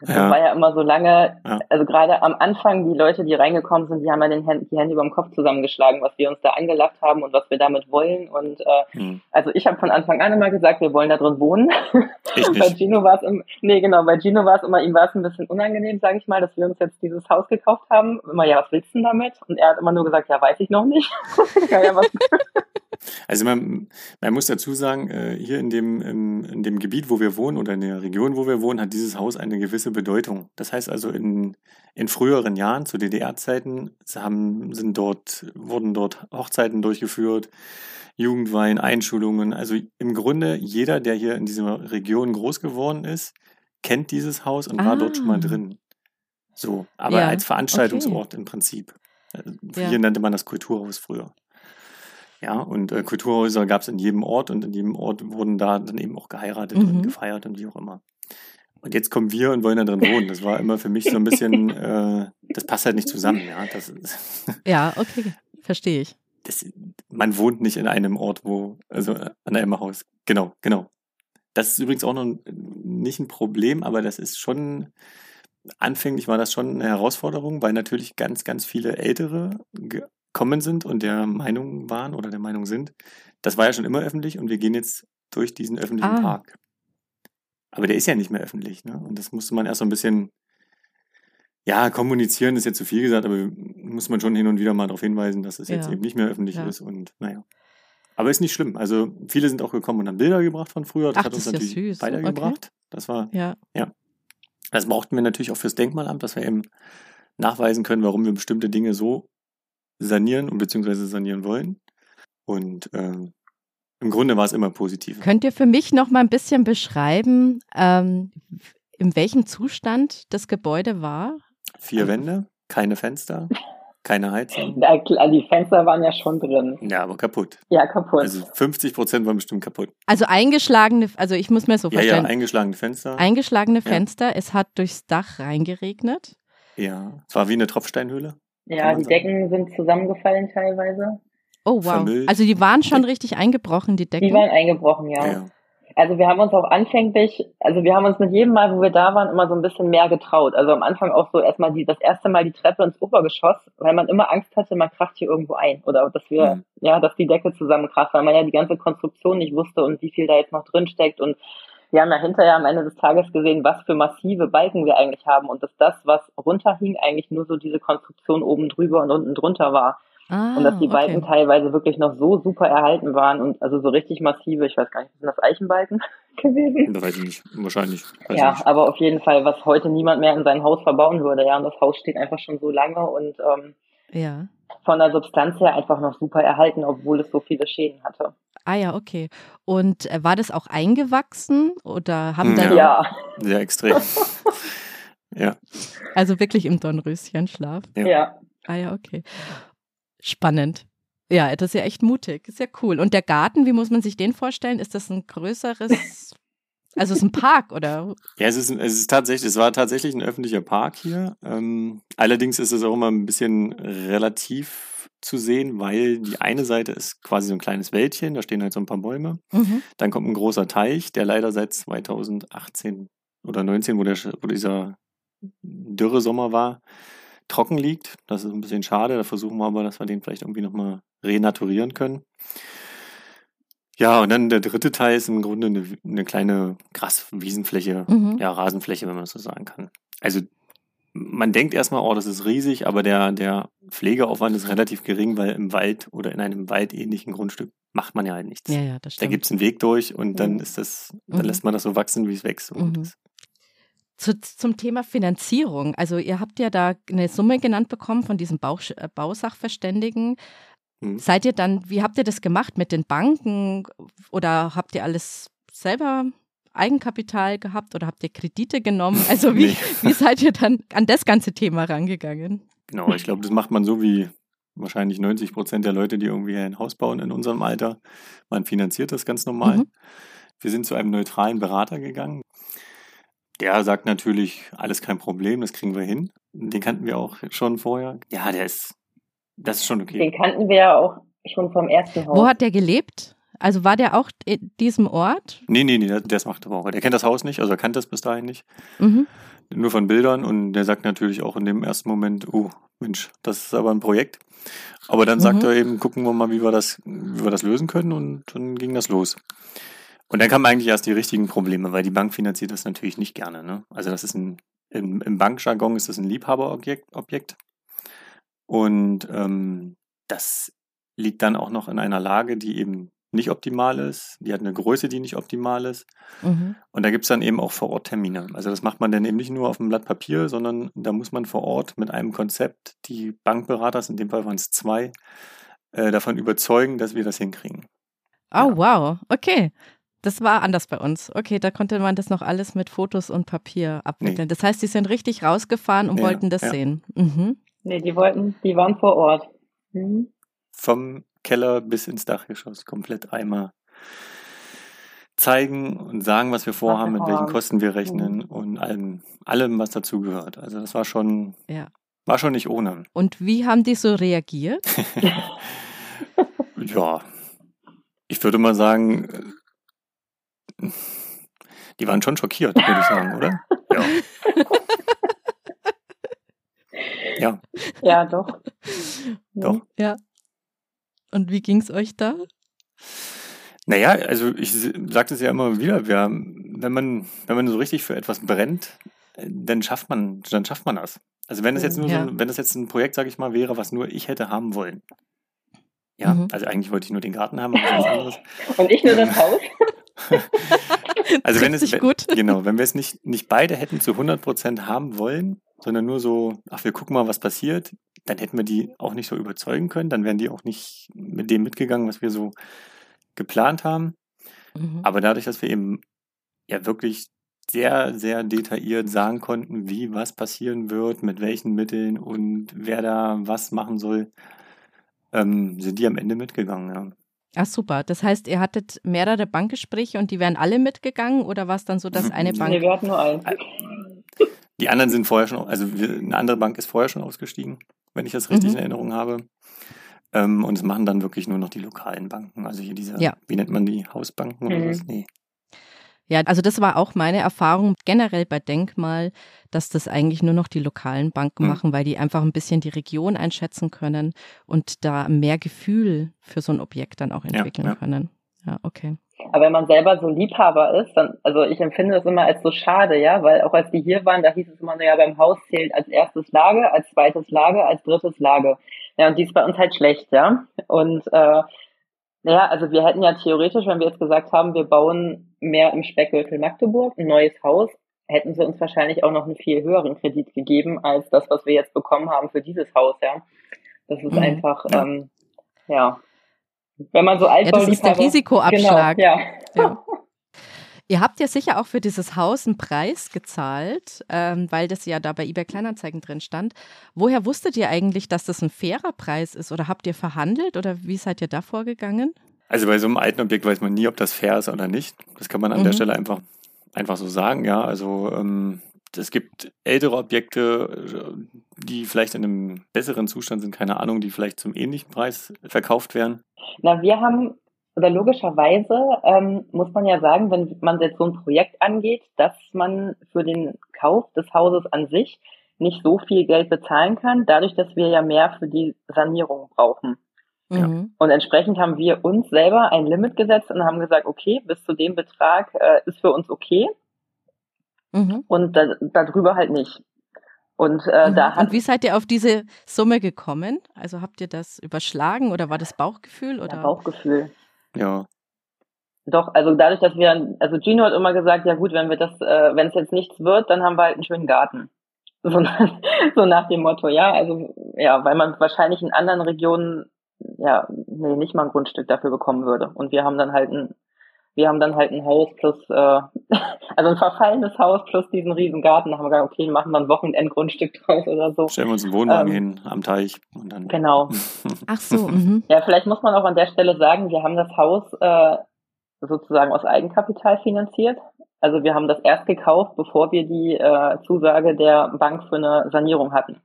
Speaker 3: Das ja. war ja immer so lange, ja. also gerade am Anfang, die Leute, die reingekommen sind, die haben ja den Händen, die Hände über dem Kopf zusammengeschlagen, was wir uns da angelacht haben und was wir damit wollen. Und äh, hm. also ich habe von Anfang an immer gesagt, wir wollen da drin wohnen. Ich nicht. bei Gino war es nee genau, bei Gino war es immer, ihm war es ein bisschen unangenehm, sage ich mal, dass wir uns jetzt dieses Haus gekauft haben. Immer, ja, was willst du denn damit? Und er hat immer nur gesagt, ja, weiß ich noch nicht. ja, ja, was
Speaker 2: also man, man muss dazu sagen, äh, hier in dem, in dem Gebiet, wo wir wohnen oder in der Region, wo wir wohnen, hat dieses Haus eine gewisse Bedeutung. Das heißt also, in, in früheren Jahren, zu DDR-Zeiten, haben, sind dort, wurden dort Hochzeiten durchgeführt, Jugendwein, Einschulungen. Also im Grunde jeder, der hier in dieser Region groß geworden ist, kennt dieses Haus und ah. war dort schon mal ah. drin. So, aber ja, als Veranstaltungsort okay. im Prinzip. Äh, hier ja. nannte man das Kulturhaus früher. Ja, und äh, Kulturhäuser gab es in jedem Ort und in jedem Ort wurden da dann eben auch geheiratet mhm. und gefeiert und wie auch immer. Und jetzt kommen wir und wollen da drin wohnen. Das war immer für mich so ein bisschen, äh, das passt halt nicht zusammen, ja. Das
Speaker 1: ja, okay, verstehe ich.
Speaker 2: Das, man wohnt nicht in einem Ort, wo, also an einem Haus. Genau, genau. Das ist übrigens auch noch nicht ein Problem, aber das ist schon, anfänglich war das schon eine Herausforderung, weil natürlich ganz, ganz viele Ältere kommen sind und der Meinung waren oder der Meinung sind, das war ja schon immer öffentlich und wir gehen jetzt durch diesen öffentlichen ah. Park. Aber der ist ja nicht mehr öffentlich, ne? Und das musste man erst so ein bisschen, ja, kommunizieren ist jetzt zu viel gesagt, aber muss man schon hin und wieder mal darauf hinweisen, dass es ja. jetzt eben nicht mehr öffentlich ja. ist und naja. Aber ist nicht schlimm. Also viele sind auch gekommen und haben Bilder gebracht von früher. Das Ach, hat uns das natürlich ja süß. weitergebracht. Okay. Das war, ja. ja. Das brauchten wir natürlich auch fürs Denkmalamt, dass wir eben nachweisen können, warum wir bestimmte Dinge so sanieren und beziehungsweise sanieren wollen. Und ähm, im Grunde war es immer positiv.
Speaker 1: Könnt ihr für mich noch mal ein bisschen beschreiben, ähm, in welchem Zustand das Gebäude war?
Speaker 2: Vier Wände, keine Fenster, keine Heizung.
Speaker 3: Die Fenster waren ja schon drin.
Speaker 2: Ja, aber kaputt.
Speaker 3: Ja, kaputt.
Speaker 2: Also 50 Prozent waren bestimmt kaputt.
Speaker 1: Also eingeschlagene, also ich muss mir so vorstellen. Ja,
Speaker 2: ja, eingeschlagene Fenster.
Speaker 1: Eingeschlagene Fenster, ja. es hat durchs Dach reingeregnet.
Speaker 2: Ja, es war wie eine Tropfsteinhöhle.
Speaker 3: Ja, die Decken sind zusammengefallen teilweise.
Speaker 1: Oh, wow. Vermüllt. Also die waren schon richtig eingebrochen, die Decken?
Speaker 3: Die waren eingebrochen, ja. ja. Also wir haben uns auch anfänglich, also wir haben uns mit jedem Mal, wo wir da waren, immer so ein bisschen mehr getraut. Also am Anfang auch so erstmal die, das erste Mal die Treppe ins Obergeschoss, weil man immer Angst hatte, man kracht hier irgendwo ein. Oder dass wir, mhm. ja, dass die Decke zusammenkracht, weil man ja die ganze Konstruktion nicht wusste und wie viel da jetzt noch drin steckt und wir haben ja hinterher am Ende des Tages gesehen, was für massive Balken wir eigentlich haben und dass das, was runterhing, eigentlich nur so diese Konstruktion oben drüber und unten drunter war. Ah, und dass die Balken okay. teilweise wirklich noch so super erhalten waren und also so richtig massive, ich weiß gar nicht, sind das Eichenbalken gewesen?
Speaker 2: Das weiß ich nicht, wahrscheinlich. Weiß
Speaker 3: ja,
Speaker 2: nicht.
Speaker 3: aber auf jeden Fall, was heute niemand mehr in sein Haus verbauen würde, ja, und das Haus steht einfach schon so lange und ähm,
Speaker 1: ja.
Speaker 3: von der Substanz her einfach noch super erhalten, obwohl es so viele Schäden hatte.
Speaker 1: Ah ja, okay. Und äh, war das auch eingewachsen oder haben
Speaker 2: Ja.
Speaker 1: dann
Speaker 3: Ja,
Speaker 2: Sehr extrem. ja.
Speaker 1: also wirklich im Dornröschenschlaf?
Speaker 2: Ja.
Speaker 3: ja.
Speaker 1: Ah ja, okay. Spannend. Ja, das ist ja echt mutig. Ist ja cool. Und der Garten, wie muss man sich den vorstellen? Ist das ein größeres, also ist ein Park oder?
Speaker 2: Ja, es ist, es ist tatsächlich, es war tatsächlich ein öffentlicher Park hier. Ähm, allerdings ist es auch immer ein bisschen relativ zu sehen, weil die eine Seite ist quasi so ein kleines Wäldchen, da stehen halt so ein paar Bäume.
Speaker 1: Mhm.
Speaker 2: Dann kommt ein großer Teich, der leider seit 2018 oder 19, wo, der, wo dieser Dürresommer war, trocken liegt. Das ist ein bisschen schade. Da versuchen wir aber, dass wir den vielleicht irgendwie nochmal renaturieren können. Ja, und dann der dritte Teil ist im Grunde eine, eine kleine Graswiesenfläche,
Speaker 1: Mhm.
Speaker 2: ja, Rasenfläche, wenn man das so sagen kann. Also man denkt erstmal, oh, das ist riesig, aber der, der Pflegeaufwand ist relativ gering, weil im Wald oder in einem waldähnlichen Grundstück macht man ja halt nichts.
Speaker 1: Ja, ja, das
Speaker 2: Da
Speaker 1: stimmt.
Speaker 2: gibt es einen Weg durch und dann
Speaker 3: Mhm.
Speaker 2: ist das, dann
Speaker 1: Mhm.
Speaker 2: lässt man das so wachsen, wie es wächst. Und
Speaker 1: Mhm. Zu, zum Thema Finanzierung. Also ihr habt ja da eine Summe genannt bekommen von diesem Bauch, äh, Bausachverständigen.
Speaker 2: Mhm.
Speaker 1: Seid ihr dann, wie habt ihr das gemacht mit den Banken oder habt ihr alles selber Eigenkapital gehabt oder habt ihr Kredite genommen? Also wie,
Speaker 2: Nee.
Speaker 1: wie seid ihr dann an das ganze Thema rangegangen?
Speaker 2: Genau, ich glaube, das macht man so wie wahrscheinlich 90 Prozent der Leute, die irgendwie ein Haus bauen in unserem Alter. Man finanziert das ganz normal.
Speaker 1: Mhm.
Speaker 2: Wir sind zu einem neutralen Berater gegangen. Der sagt natürlich, alles kein Problem, das kriegen wir hin. Den kannten wir auch schon vorher. Ja, der ist, das ist schon okay.
Speaker 3: Den kannten wir ja auch schon vom ersten Haus.
Speaker 1: Wo hat der gelebt? Also war der auch in diesem Ort?
Speaker 2: Nee, nee, nee, der, der ist Magdeburger. Der kennt das Haus nicht, also er kannte das bis dahin nicht.
Speaker 1: Mhm.
Speaker 2: Nur von Bildern und der sagt natürlich auch in dem ersten Moment, oh, Mensch, das ist aber ein Projekt. Aber dann sagt
Speaker 1: Mhm.
Speaker 2: er eben, gucken wir mal, wie wir das, wie wir das lösen können und dann ging das los. Und dann kamen eigentlich erst die richtigen Probleme, weil die Bank finanziert das natürlich nicht gerne. Ne? Also das ist ein, im, im Bankjargon ist das ein Liebhaberobjekt. Objekt. Und ähm, das liegt dann auch noch in einer Lage, die eben nicht optimal ist. Die hat eine Größe, die nicht optimal ist.
Speaker 1: Mhm.
Speaker 2: Und da gibt's dann eben auch vor Ort Termine. Also das macht man dann eben nicht nur auf dem Blatt Papier, sondern da muss man vor Ort mit einem Konzept die Bankberaters, in dem Fall waren es zwei, äh, davon überzeugen, dass wir das hinkriegen.
Speaker 1: Oh,
Speaker 2: Ja.
Speaker 1: wow. Okay. Das war anders bei uns. Okay, da konnte man das noch alles mit Fotos und Papier abwickeln. Das heißt, die sind richtig rausgefahren und
Speaker 2: Ja,
Speaker 1: wollten das
Speaker 2: ja.
Speaker 1: sehen. Mhm.
Speaker 3: Nee, die wollten, die waren vor Ort. Mhm.
Speaker 2: Vom Keller bis ins Dachgeschoss komplett einmal zeigen und sagen, was wir vorhaben, mit welchen. Kosten wir rechnen und allem, allem, was dazu gehört. Also das war schon,
Speaker 1: Ja.
Speaker 2: war schon nicht ohne.
Speaker 1: Und wie haben die so reagiert?
Speaker 2: Ja, ich würde mal sagen, die waren schon schockiert, würde ich sagen, oder? Ja. Ja,
Speaker 3: Ja, doch.
Speaker 2: Doch.
Speaker 1: Ja. Und wie ging es euch da?
Speaker 2: naja, also ich sagte es ja immer wieder, wir, wenn man, wenn man so richtig für etwas brennt, äh, dann schafft man, dann schafft man das. Also wenn es jetzt nur
Speaker 1: Ja.
Speaker 2: so, ein- wenn das jetzt ein Projekt, sage ich mal, wäre, was nur ich hätte haben wollen. Ja,
Speaker 1: Mhm.
Speaker 2: also eigentlich wollte ich nur den Garten haben, aber was anderes.
Speaker 3: Und ich nur das Haus.
Speaker 2: Also wenn es,
Speaker 1: gut.
Speaker 2: genau, wenn wir es nicht, nicht beide hätten zu 100 Prozent haben wollen, sondern nur so, ach, wir gucken mal, was passiert, dann hätten wir die auch nicht so überzeugen können, dann wären die auch nicht mit dem mitgegangen, was wir so geplant haben.
Speaker 1: Mhm.
Speaker 2: Aber dadurch, dass wir eben ja wirklich sehr, sehr detailliert sagen konnten, wie was passieren wird, mit welchen Mitteln und wer da was machen soll, ähm, sind die am Ende mitgegangen, ja.
Speaker 1: Ach super. Das heißt, ihr hattet mehrere Bankgespräche und die wären alle mitgegangen oder war es dann so, dass eine
Speaker 2: Nee,
Speaker 1: Bank.
Speaker 3: Nee, wir hatten nur einen.
Speaker 2: Die anderen sind vorher schon, also wir, eine andere Bank ist vorher schon ausgestiegen, wenn ich das richtig
Speaker 1: Mhm.
Speaker 2: in Erinnerung habe. Ähm, und es machen dann wirklich nur noch die lokalen Banken. Also hier diese,
Speaker 1: Ja.
Speaker 2: wie nennt man die, Hausbanken oder
Speaker 3: Mhm.
Speaker 2: was? Nee.
Speaker 1: Ja, also das war auch meine Erfahrung generell bei Denkmal, dass das eigentlich nur noch die lokalen Banken
Speaker 2: Mhm.
Speaker 1: machen, weil die einfach ein bisschen die Region einschätzen können und da mehr Gefühl für so ein Objekt dann auch
Speaker 2: Ja,
Speaker 1: entwickeln
Speaker 2: ja.
Speaker 1: können. Ja, okay.
Speaker 3: Aber wenn man selber so Liebhaber ist, dann, also ich empfinde das immer als so schade, ja, weil auch als die hier waren, da hieß es immer, naja, beim Haus zählt als erstes Lage, als zweites Lage, als drittes Lage. Ja, und die ist bei uns halt schlecht, ja. Und äh, naja, also wir hätten ja theoretisch, wenn wir jetzt gesagt haben, wir bauen mehr im Speckgürtel Magdeburg, ein neues Haus, hätten sie uns wahrscheinlich auch noch einen viel höheren Kredit gegeben als das, was wir jetzt bekommen haben für dieses Haus, ja. Das ist mhm. einfach. Ähm, ja. Wenn man so alt
Speaker 1: ja, das ist der Risikoabschlag.
Speaker 3: Genau, ja. ja.
Speaker 1: Ihr habt ja sicher auch für dieses Haus einen Preis gezahlt, ähm, weil das ja da bei eBay Kleinanzeigen drin stand. Woher wusstet ihr eigentlich, dass das ein fairer Preis ist? Oder habt ihr verhandelt oder wie seid ihr da vorgegangen?
Speaker 2: Also bei so einem alten Objekt weiß man nie, ob das fair ist oder nicht. Das kann man an mhm. der Stelle einfach, einfach so sagen, ja. Also ähm, es gibt ältere Objekte, die vielleicht in einem besseren Zustand sind, keine Ahnung, die vielleicht zum ähnlichen Preis verkauft werden.
Speaker 3: Na, wir haben, oder logischerweise ähm, muss man ja sagen, wenn man jetzt so ein Projekt angeht, dass man für den Kauf des Hauses an sich nicht so viel Geld bezahlen kann, dadurch, dass wir ja mehr für die Sanierung brauchen. Mhm. Und entsprechend haben wir uns selber ein Limit gesetzt und haben gesagt, okay, bis zu dem Betrag äh, ist für uns okay. Mhm. Und da, darüber halt nicht. Und, äh, mhm. da hat,
Speaker 1: und wie seid ihr auf diese Summe gekommen? Also habt ihr das überschlagen oder war das Bauchgefühl? Oder?
Speaker 3: Ja, Bauchgefühl.
Speaker 2: Ja.
Speaker 3: Doch, also dadurch, dass wir, also Gino hat immer gesagt, ja gut, wenn wir das, äh, wenn es jetzt nichts wird, dann haben wir halt einen schönen Garten. So, so nach dem Motto, ja, also ja, weil man wahrscheinlich in anderen Regionen ja, nee, nicht mal ein Grundstück dafür bekommen würde. Und wir haben dann halt ein, wir haben dann halt ein Haus plus, äh, also ein verfallenes Haus plus diesen riesen Garten. Da haben wir gesagt, okay, machen wir ein Wochenendgrundstück draus oder so.
Speaker 2: Stellen wir uns einen Wohnwagen ähm, hin am Teich und dann.
Speaker 3: Genau.
Speaker 1: Ach so. Mhm.
Speaker 3: Ja, vielleicht muss man auch an der Stelle sagen, wir haben das Haus äh, sozusagen aus Eigenkapital finanziert. Also wir haben das erst gekauft, bevor wir die äh, Zusage der Bank für eine Sanierung hatten.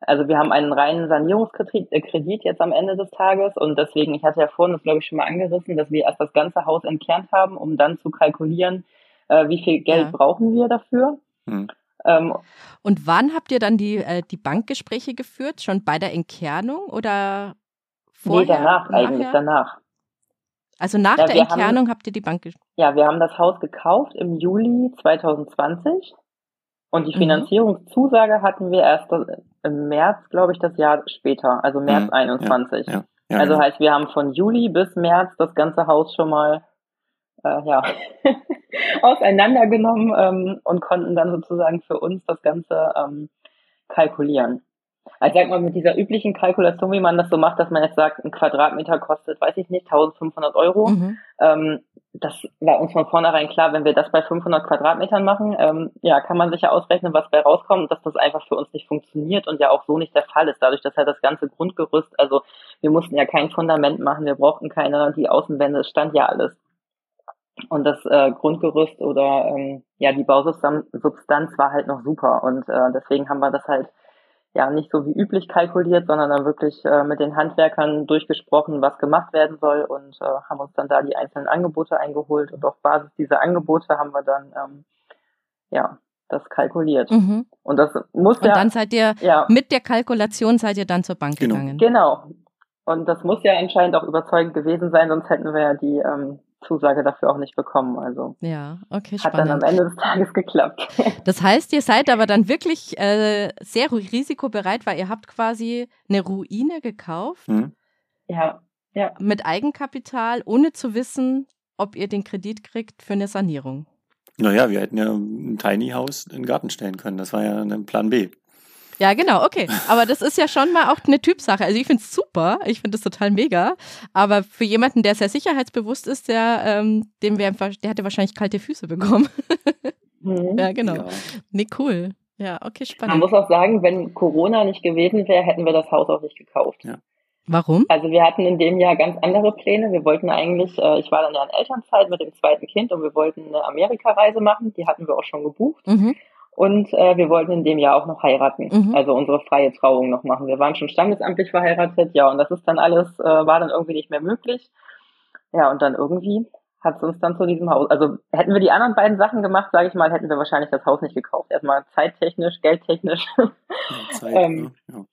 Speaker 3: Also wir haben einen reinen Sanierungskredit äh, jetzt am Ende des Tages und deswegen, ich hatte ja vorhin das glaube ich schon mal angerissen, dass wir erst das ganze Haus entkernt haben, um dann zu kalkulieren, äh, wie viel Geld ja. brauchen wir dafür.
Speaker 1: Hm. Ähm, und wann habt ihr dann die, äh, die Bankgespräche geführt? Schon bei der Entkernung oder vorher?
Speaker 3: Nee, danach, nachher? eigentlich danach.
Speaker 1: Also nach ja, der Entkernung haben, habt ihr die Bank
Speaker 3: Ja, wir haben das Haus gekauft im Juli 2020 und die mhm. Finanzierungszusage hatten wir erst im März, glaube ich, das Jahr später, also März mhm. 21. Ja, ja, ja, also genau. heißt, wir haben von Juli bis März das ganze Haus schon mal äh, ja, auseinandergenommen ähm, und konnten dann sozusagen für uns das Ganze ähm, kalkulieren. Also sag mal, mit dieser üblichen Kalkulation, wie man das so macht, dass man jetzt sagt, ein Quadratmeter kostet, weiß ich nicht, 1500 Euro. Mhm. Ähm, das war uns von vornherein klar, wenn wir das bei 500 Quadratmetern machen, ähm, ja, kann man sich ja ausrechnen, was bei rauskommt, dass das einfach für uns nicht funktioniert und ja auch so nicht der Fall ist, dadurch, dass halt das ganze Grundgerüst, also wir mussten ja kein Fundament machen, wir brauchten keine, die Außenwände, es stand ja alles. Und das äh, Grundgerüst oder ähm, ja die Bausubstanz war halt noch super und äh, deswegen haben wir das halt ja nicht so wie üblich kalkuliert, sondern dann wirklich äh, mit den Handwerkern durchgesprochen, was gemacht werden soll und äh, haben uns dann da die einzelnen Angebote eingeholt und auf Basis dieser Angebote haben wir dann ähm, ja das kalkuliert. Mhm. Und das muss
Speaker 1: und ja. Und dann seid ihr ja, mit der Kalkulation seid ihr dann zur Bank
Speaker 3: genau.
Speaker 1: gegangen.
Speaker 3: Genau. Und das muss ja anscheinend auch überzeugend gewesen sein, sonst hätten wir ja die ähm, Zusage dafür auch nicht bekommen. Also
Speaker 1: ja, okay,
Speaker 3: spannend. hat dann am Ende des Tages geklappt.
Speaker 1: Das heißt, ihr seid aber dann wirklich äh, sehr risikobereit, weil ihr habt quasi eine Ruine gekauft.
Speaker 3: Mhm. Ja, ja.
Speaker 1: Mit Eigenkapital, ohne zu wissen, ob ihr den Kredit kriegt für eine Sanierung.
Speaker 2: Naja, wir hätten ja ein Tiny House in den Garten stellen können. Das war ja ein Plan B.
Speaker 1: Ja, genau, okay. Aber das ist ja schon mal auch eine Typsache. Also ich finde es super, ich finde es total mega. Aber für jemanden, der sehr sicherheitsbewusst ist, der, ähm, dem wär, der hätte wahrscheinlich kalte Füße bekommen. Mhm. Ja, genau. Ja. Nee, cool. Ja, okay, spannend.
Speaker 3: Man muss auch sagen, wenn Corona nicht gewesen wäre, hätten wir das Haus auch nicht gekauft. Ja.
Speaker 1: Warum?
Speaker 3: Also wir hatten in dem Jahr ganz andere Pläne. Wir wollten eigentlich, äh, ich war dann ja in Elternzeit mit dem zweiten Kind und wir wollten eine Amerikareise machen. Die hatten wir auch schon gebucht. Mhm. Und äh, wir wollten in dem Jahr auch noch heiraten, mhm. also unsere freie Trauung noch machen. Wir waren schon standesamtlich verheiratet, ja, und das ist dann alles, äh, war dann irgendwie nicht mehr möglich. Ja, und dann irgendwie hat es uns dann zu diesem Haus, also hätten wir die anderen beiden Sachen gemacht, sage ich mal, hätten wir wahrscheinlich das Haus nicht gekauft. Erstmal zeittechnisch, geldtechnisch. Ja, Zeit, ähm, ja.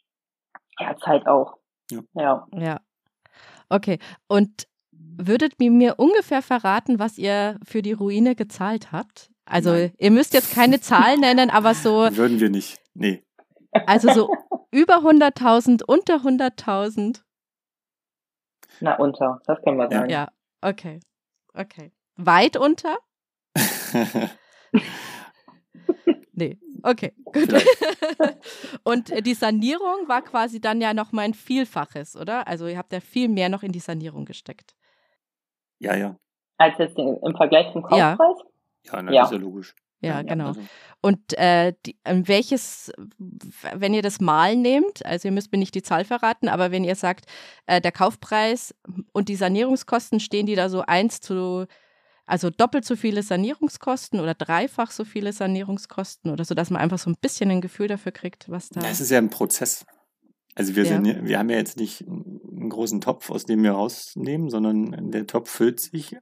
Speaker 3: ja, Zeit auch.
Speaker 1: Ja. ja. Ja. Okay. Und würdet ihr mir ungefähr verraten, was ihr für die Ruine gezahlt habt? Also Nein. ihr müsst jetzt keine Zahl nennen, aber so.
Speaker 2: Würden wir nicht. Nee.
Speaker 1: Also so über 100.000, unter 100.000.
Speaker 3: Na, unter, das können wir sagen.
Speaker 1: Ja, okay. Okay. Weit unter? nee, Okay, gut. Und die Sanierung war quasi dann ja noch mal ein Vielfaches, oder? Also ihr habt ja viel mehr noch in die Sanierung gesteckt.
Speaker 2: Ja, ja.
Speaker 3: Als jetzt im Vergleich zum Kaufpreis?
Speaker 2: Ja, ja, na, ja. das ist ja logisch.
Speaker 1: Ja, genau. Also. Und äh, die, welches, wenn ihr das Mal nehmt, also ihr müsst mir nicht die Zahl verraten, aber wenn ihr sagt, äh, der Kaufpreis und die Sanierungskosten, stehen die da so eins zu, also doppelt so viele Sanierungskosten oder dreifach so viele Sanierungskosten oder so, dass man einfach so ein bisschen ein Gefühl dafür kriegt, was da.
Speaker 2: Das ist ja ein Prozess. Also wir, ja. sind, wir haben ja jetzt nicht einen großen Topf, aus dem wir rausnehmen, sondern der Topf füllt sich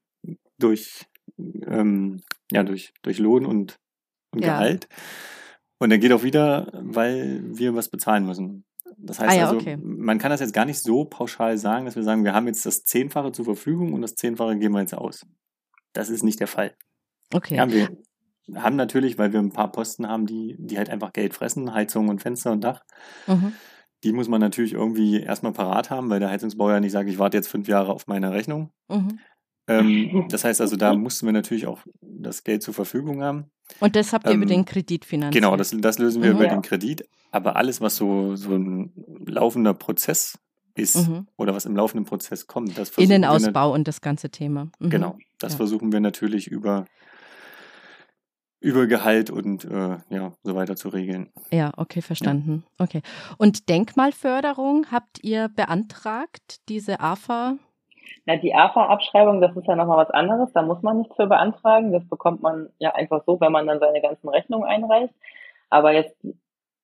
Speaker 2: durch ähm, ja, durch, durch Lohn und, und ja. Gehalt. Und er geht auch wieder, weil wir was bezahlen müssen. Das heißt
Speaker 1: ah, ja,
Speaker 2: also,
Speaker 1: okay.
Speaker 2: man kann das jetzt gar nicht so pauschal sagen, dass wir sagen, wir haben jetzt das Zehnfache zur Verfügung und das Zehnfache geben wir jetzt aus. Das ist nicht der Fall.
Speaker 1: Okay.
Speaker 2: Ja, wir haben natürlich, weil wir ein paar Posten haben, die, die halt einfach Geld fressen, Heizung und Fenster und Dach. Mhm. Die muss man natürlich irgendwie erstmal parat haben, weil der Heizungsbauer ja nicht sagt, ich warte jetzt fünf Jahre auf meine Rechnung. Mhm. Ähm, das heißt also, da mussten wir natürlich auch das Geld zur Verfügung haben.
Speaker 1: Und das habt ihr ähm, über den Kredit finanziert?
Speaker 2: Genau, das, das lösen wir mhm, über den Kredit. Aber alles, was so, so ein laufender Prozess ist mhm. oder was im laufenden Prozess kommt, das
Speaker 1: versuchen Innenausbau und das ganze Thema.
Speaker 2: Mhm. Genau, das ja. versuchen wir natürlich über über Gehalt und äh, ja, so weiter zu regeln.
Speaker 1: Ja, okay, verstanden. Ja. Okay. Und Denkmalförderung habt ihr beantragt, diese AFA
Speaker 3: na, die AFA-Abschreibung, das ist ja nochmal was anderes. Da muss man nichts für beantragen. Das bekommt man ja einfach so, wenn man dann seine ganzen Rechnungen einreicht. Aber jetzt.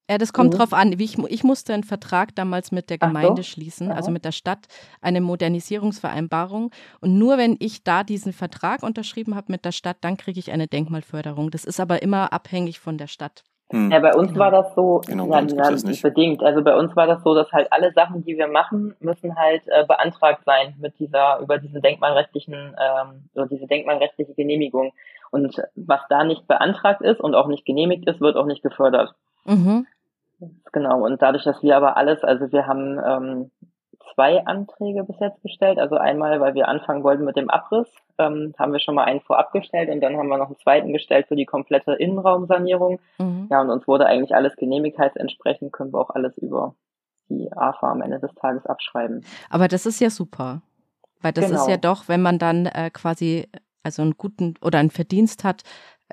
Speaker 1: Ja, das kommt mhm. drauf an. Ich, ich, musste einen Vertrag damals mit der Gemeinde so. schließen, Aha. also mit der Stadt, eine Modernisierungsvereinbarung. Und nur wenn ich da diesen Vertrag unterschrieben habe mit der Stadt, dann kriege ich eine Denkmalförderung. Das ist aber immer abhängig von der Stadt.
Speaker 3: Hm. Ja, bei uns war das so, genau, ja, ja bedingt. Also bei uns war das so, dass halt alle Sachen, die wir machen, müssen halt äh, beantragt sein mit dieser, über diesen denkmalrechtlichen, ähm, so diese denkmalrechtliche Genehmigung. Und was da nicht beantragt ist und auch nicht genehmigt ist, wird auch nicht gefördert. Mhm. Genau. Und dadurch, dass wir aber alles, also wir haben ähm, zwei Anträge bis jetzt gestellt. Also einmal, weil wir anfangen wollten mit dem Abriss, ähm, haben wir schon mal einen vorab gestellt und dann haben wir noch einen zweiten gestellt für die komplette Innenraumsanierung. Mhm. Ja, und uns wurde eigentlich alles genehmigt, heißt entsprechend können wir auch alles über die AFA am Ende des Tages abschreiben.
Speaker 1: Aber das ist ja super. Weil das genau. ist ja doch, wenn man dann äh, quasi also einen guten oder einen Verdienst hat,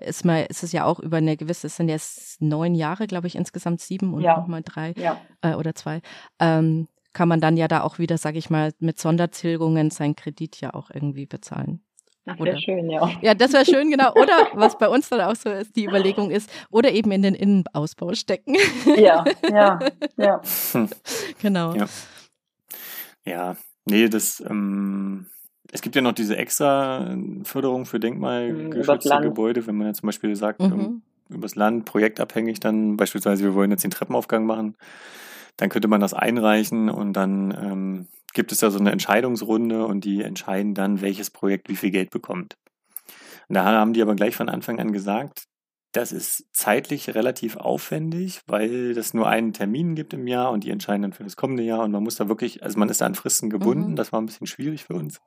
Speaker 1: ist mal, ist es ja auch über eine gewisse, es sind jetzt neun Jahre, glaube ich, insgesamt sieben und ja. nochmal drei ja. äh, oder zwei. Ähm, kann man dann ja da auch wieder, sage ich mal, mit Sondertilgungen sein Kredit ja auch irgendwie bezahlen.
Speaker 3: Das wäre schön, ja.
Speaker 1: Ja, das wäre schön, genau. Oder was bei uns dann auch so ist, die Überlegung ist, oder eben in den Innenausbau stecken.
Speaker 3: Ja, ja, ja.
Speaker 1: Genau.
Speaker 2: Ja, ja. nee, das, ähm, es gibt ja noch diese extra Förderung für denkmalgeschützte Gebäude, wenn man ja zum Beispiel sagt, mhm. übers Land, projektabhängig dann, beispielsweise, wir wollen jetzt den Treppenaufgang machen dann könnte man das einreichen und dann ähm, gibt es da so eine Entscheidungsrunde und die entscheiden dann, welches Projekt wie viel Geld bekommt. Und da haben die aber gleich von Anfang an gesagt, das ist zeitlich relativ aufwendig, weil das nur einen Termin gibt im Jahr und die entscheiden dann für das kommende Jahr und man muss da wirklich, also man ist da an Fristen gebunden, mhm. das war ein bisschen schwierig für uns.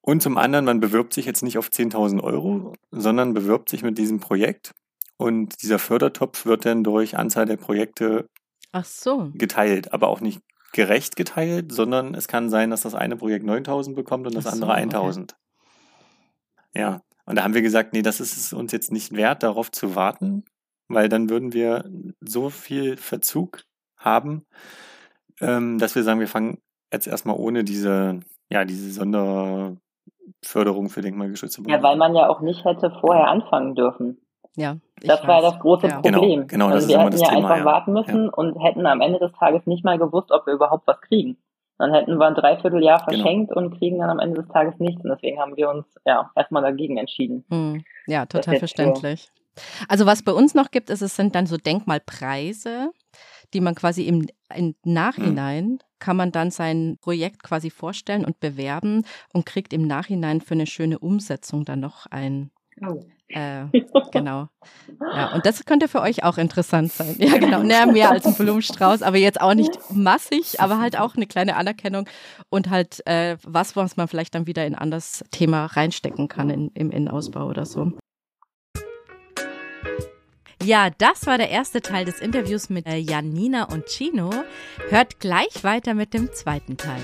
Speaker 2: Und zum anderen, man bewirbt sich jetzt nicht auf 10.000 Euro, sondern bewirbt sich mit diesem Projekt und dieser Fördertopf wird dann durch Anzahl der Projekte
Speaker 1: Ach so.
Speaker 2: geteilt, aber auch nicht gerecht geteilt, sondern es kann sein, dass das eine Projekt 9000 bekommt und das so, andere 1000. Okay. Ja, und da haben wir gesagt, nee, das ist es uns jetzt nicht wert, darauf zu warten, weil dann würden wir so viel Verzug haben, ähm, dass wir sagen, wir fangen jetzt erstmal ohne diese, ja, diese Sonderförderung für denkmalgeschützte
Speaker 3: Bäume. Ja, weil man ja auch nicht hätte vorher anfangen dürfen.
Speaker 1: Ja.
Speaker 3: Das war das große ja.
Speaker 2: Genau,
Speaker 3: Problem.
Speaker 2: Genau, genau
Speaker 3: also wir hätten ja Thema, einfach ja. warten müssen ja. und hätten am Ende des Tages nicht mal gewusst, ob wir überhaupt was kriegen. Dann hätten wir ein Dreivierteljahr genau. verschenkt genau. und kriegen dann am Ende des Tages nichts. Und deswegen haben wir uns ja erstmal dagegen entschieden.
Speaker 1: Hm. Ja, total verständlich. So. Also was bei uns noch gibt, ist, es sind dann so Denkmalpreise, die man quasi im, im Nachhinein hm. kann man dann sein Projekt quasi vorstellen und bewerben und kriegt im Nachhinein für eine schöne Umsetzung dann noch ein Oh. Äh, genau. Ja, und das könnte für euch auch interessant sein. Ja, genau. Naja, mehr als ein Blumenstrauß, aber jetzt auch nicht massig, aber halt auch eine kleine Anerkennung und halt äh, was, was man vielleicht dann wieder in ein anderes Thema reinstecken kann in, im Innenausbau oder so. Ja, das war der erste Teil des Interviews mit äh, Janina und Chino. Hört gleich weiter mit dem zweiten Teil.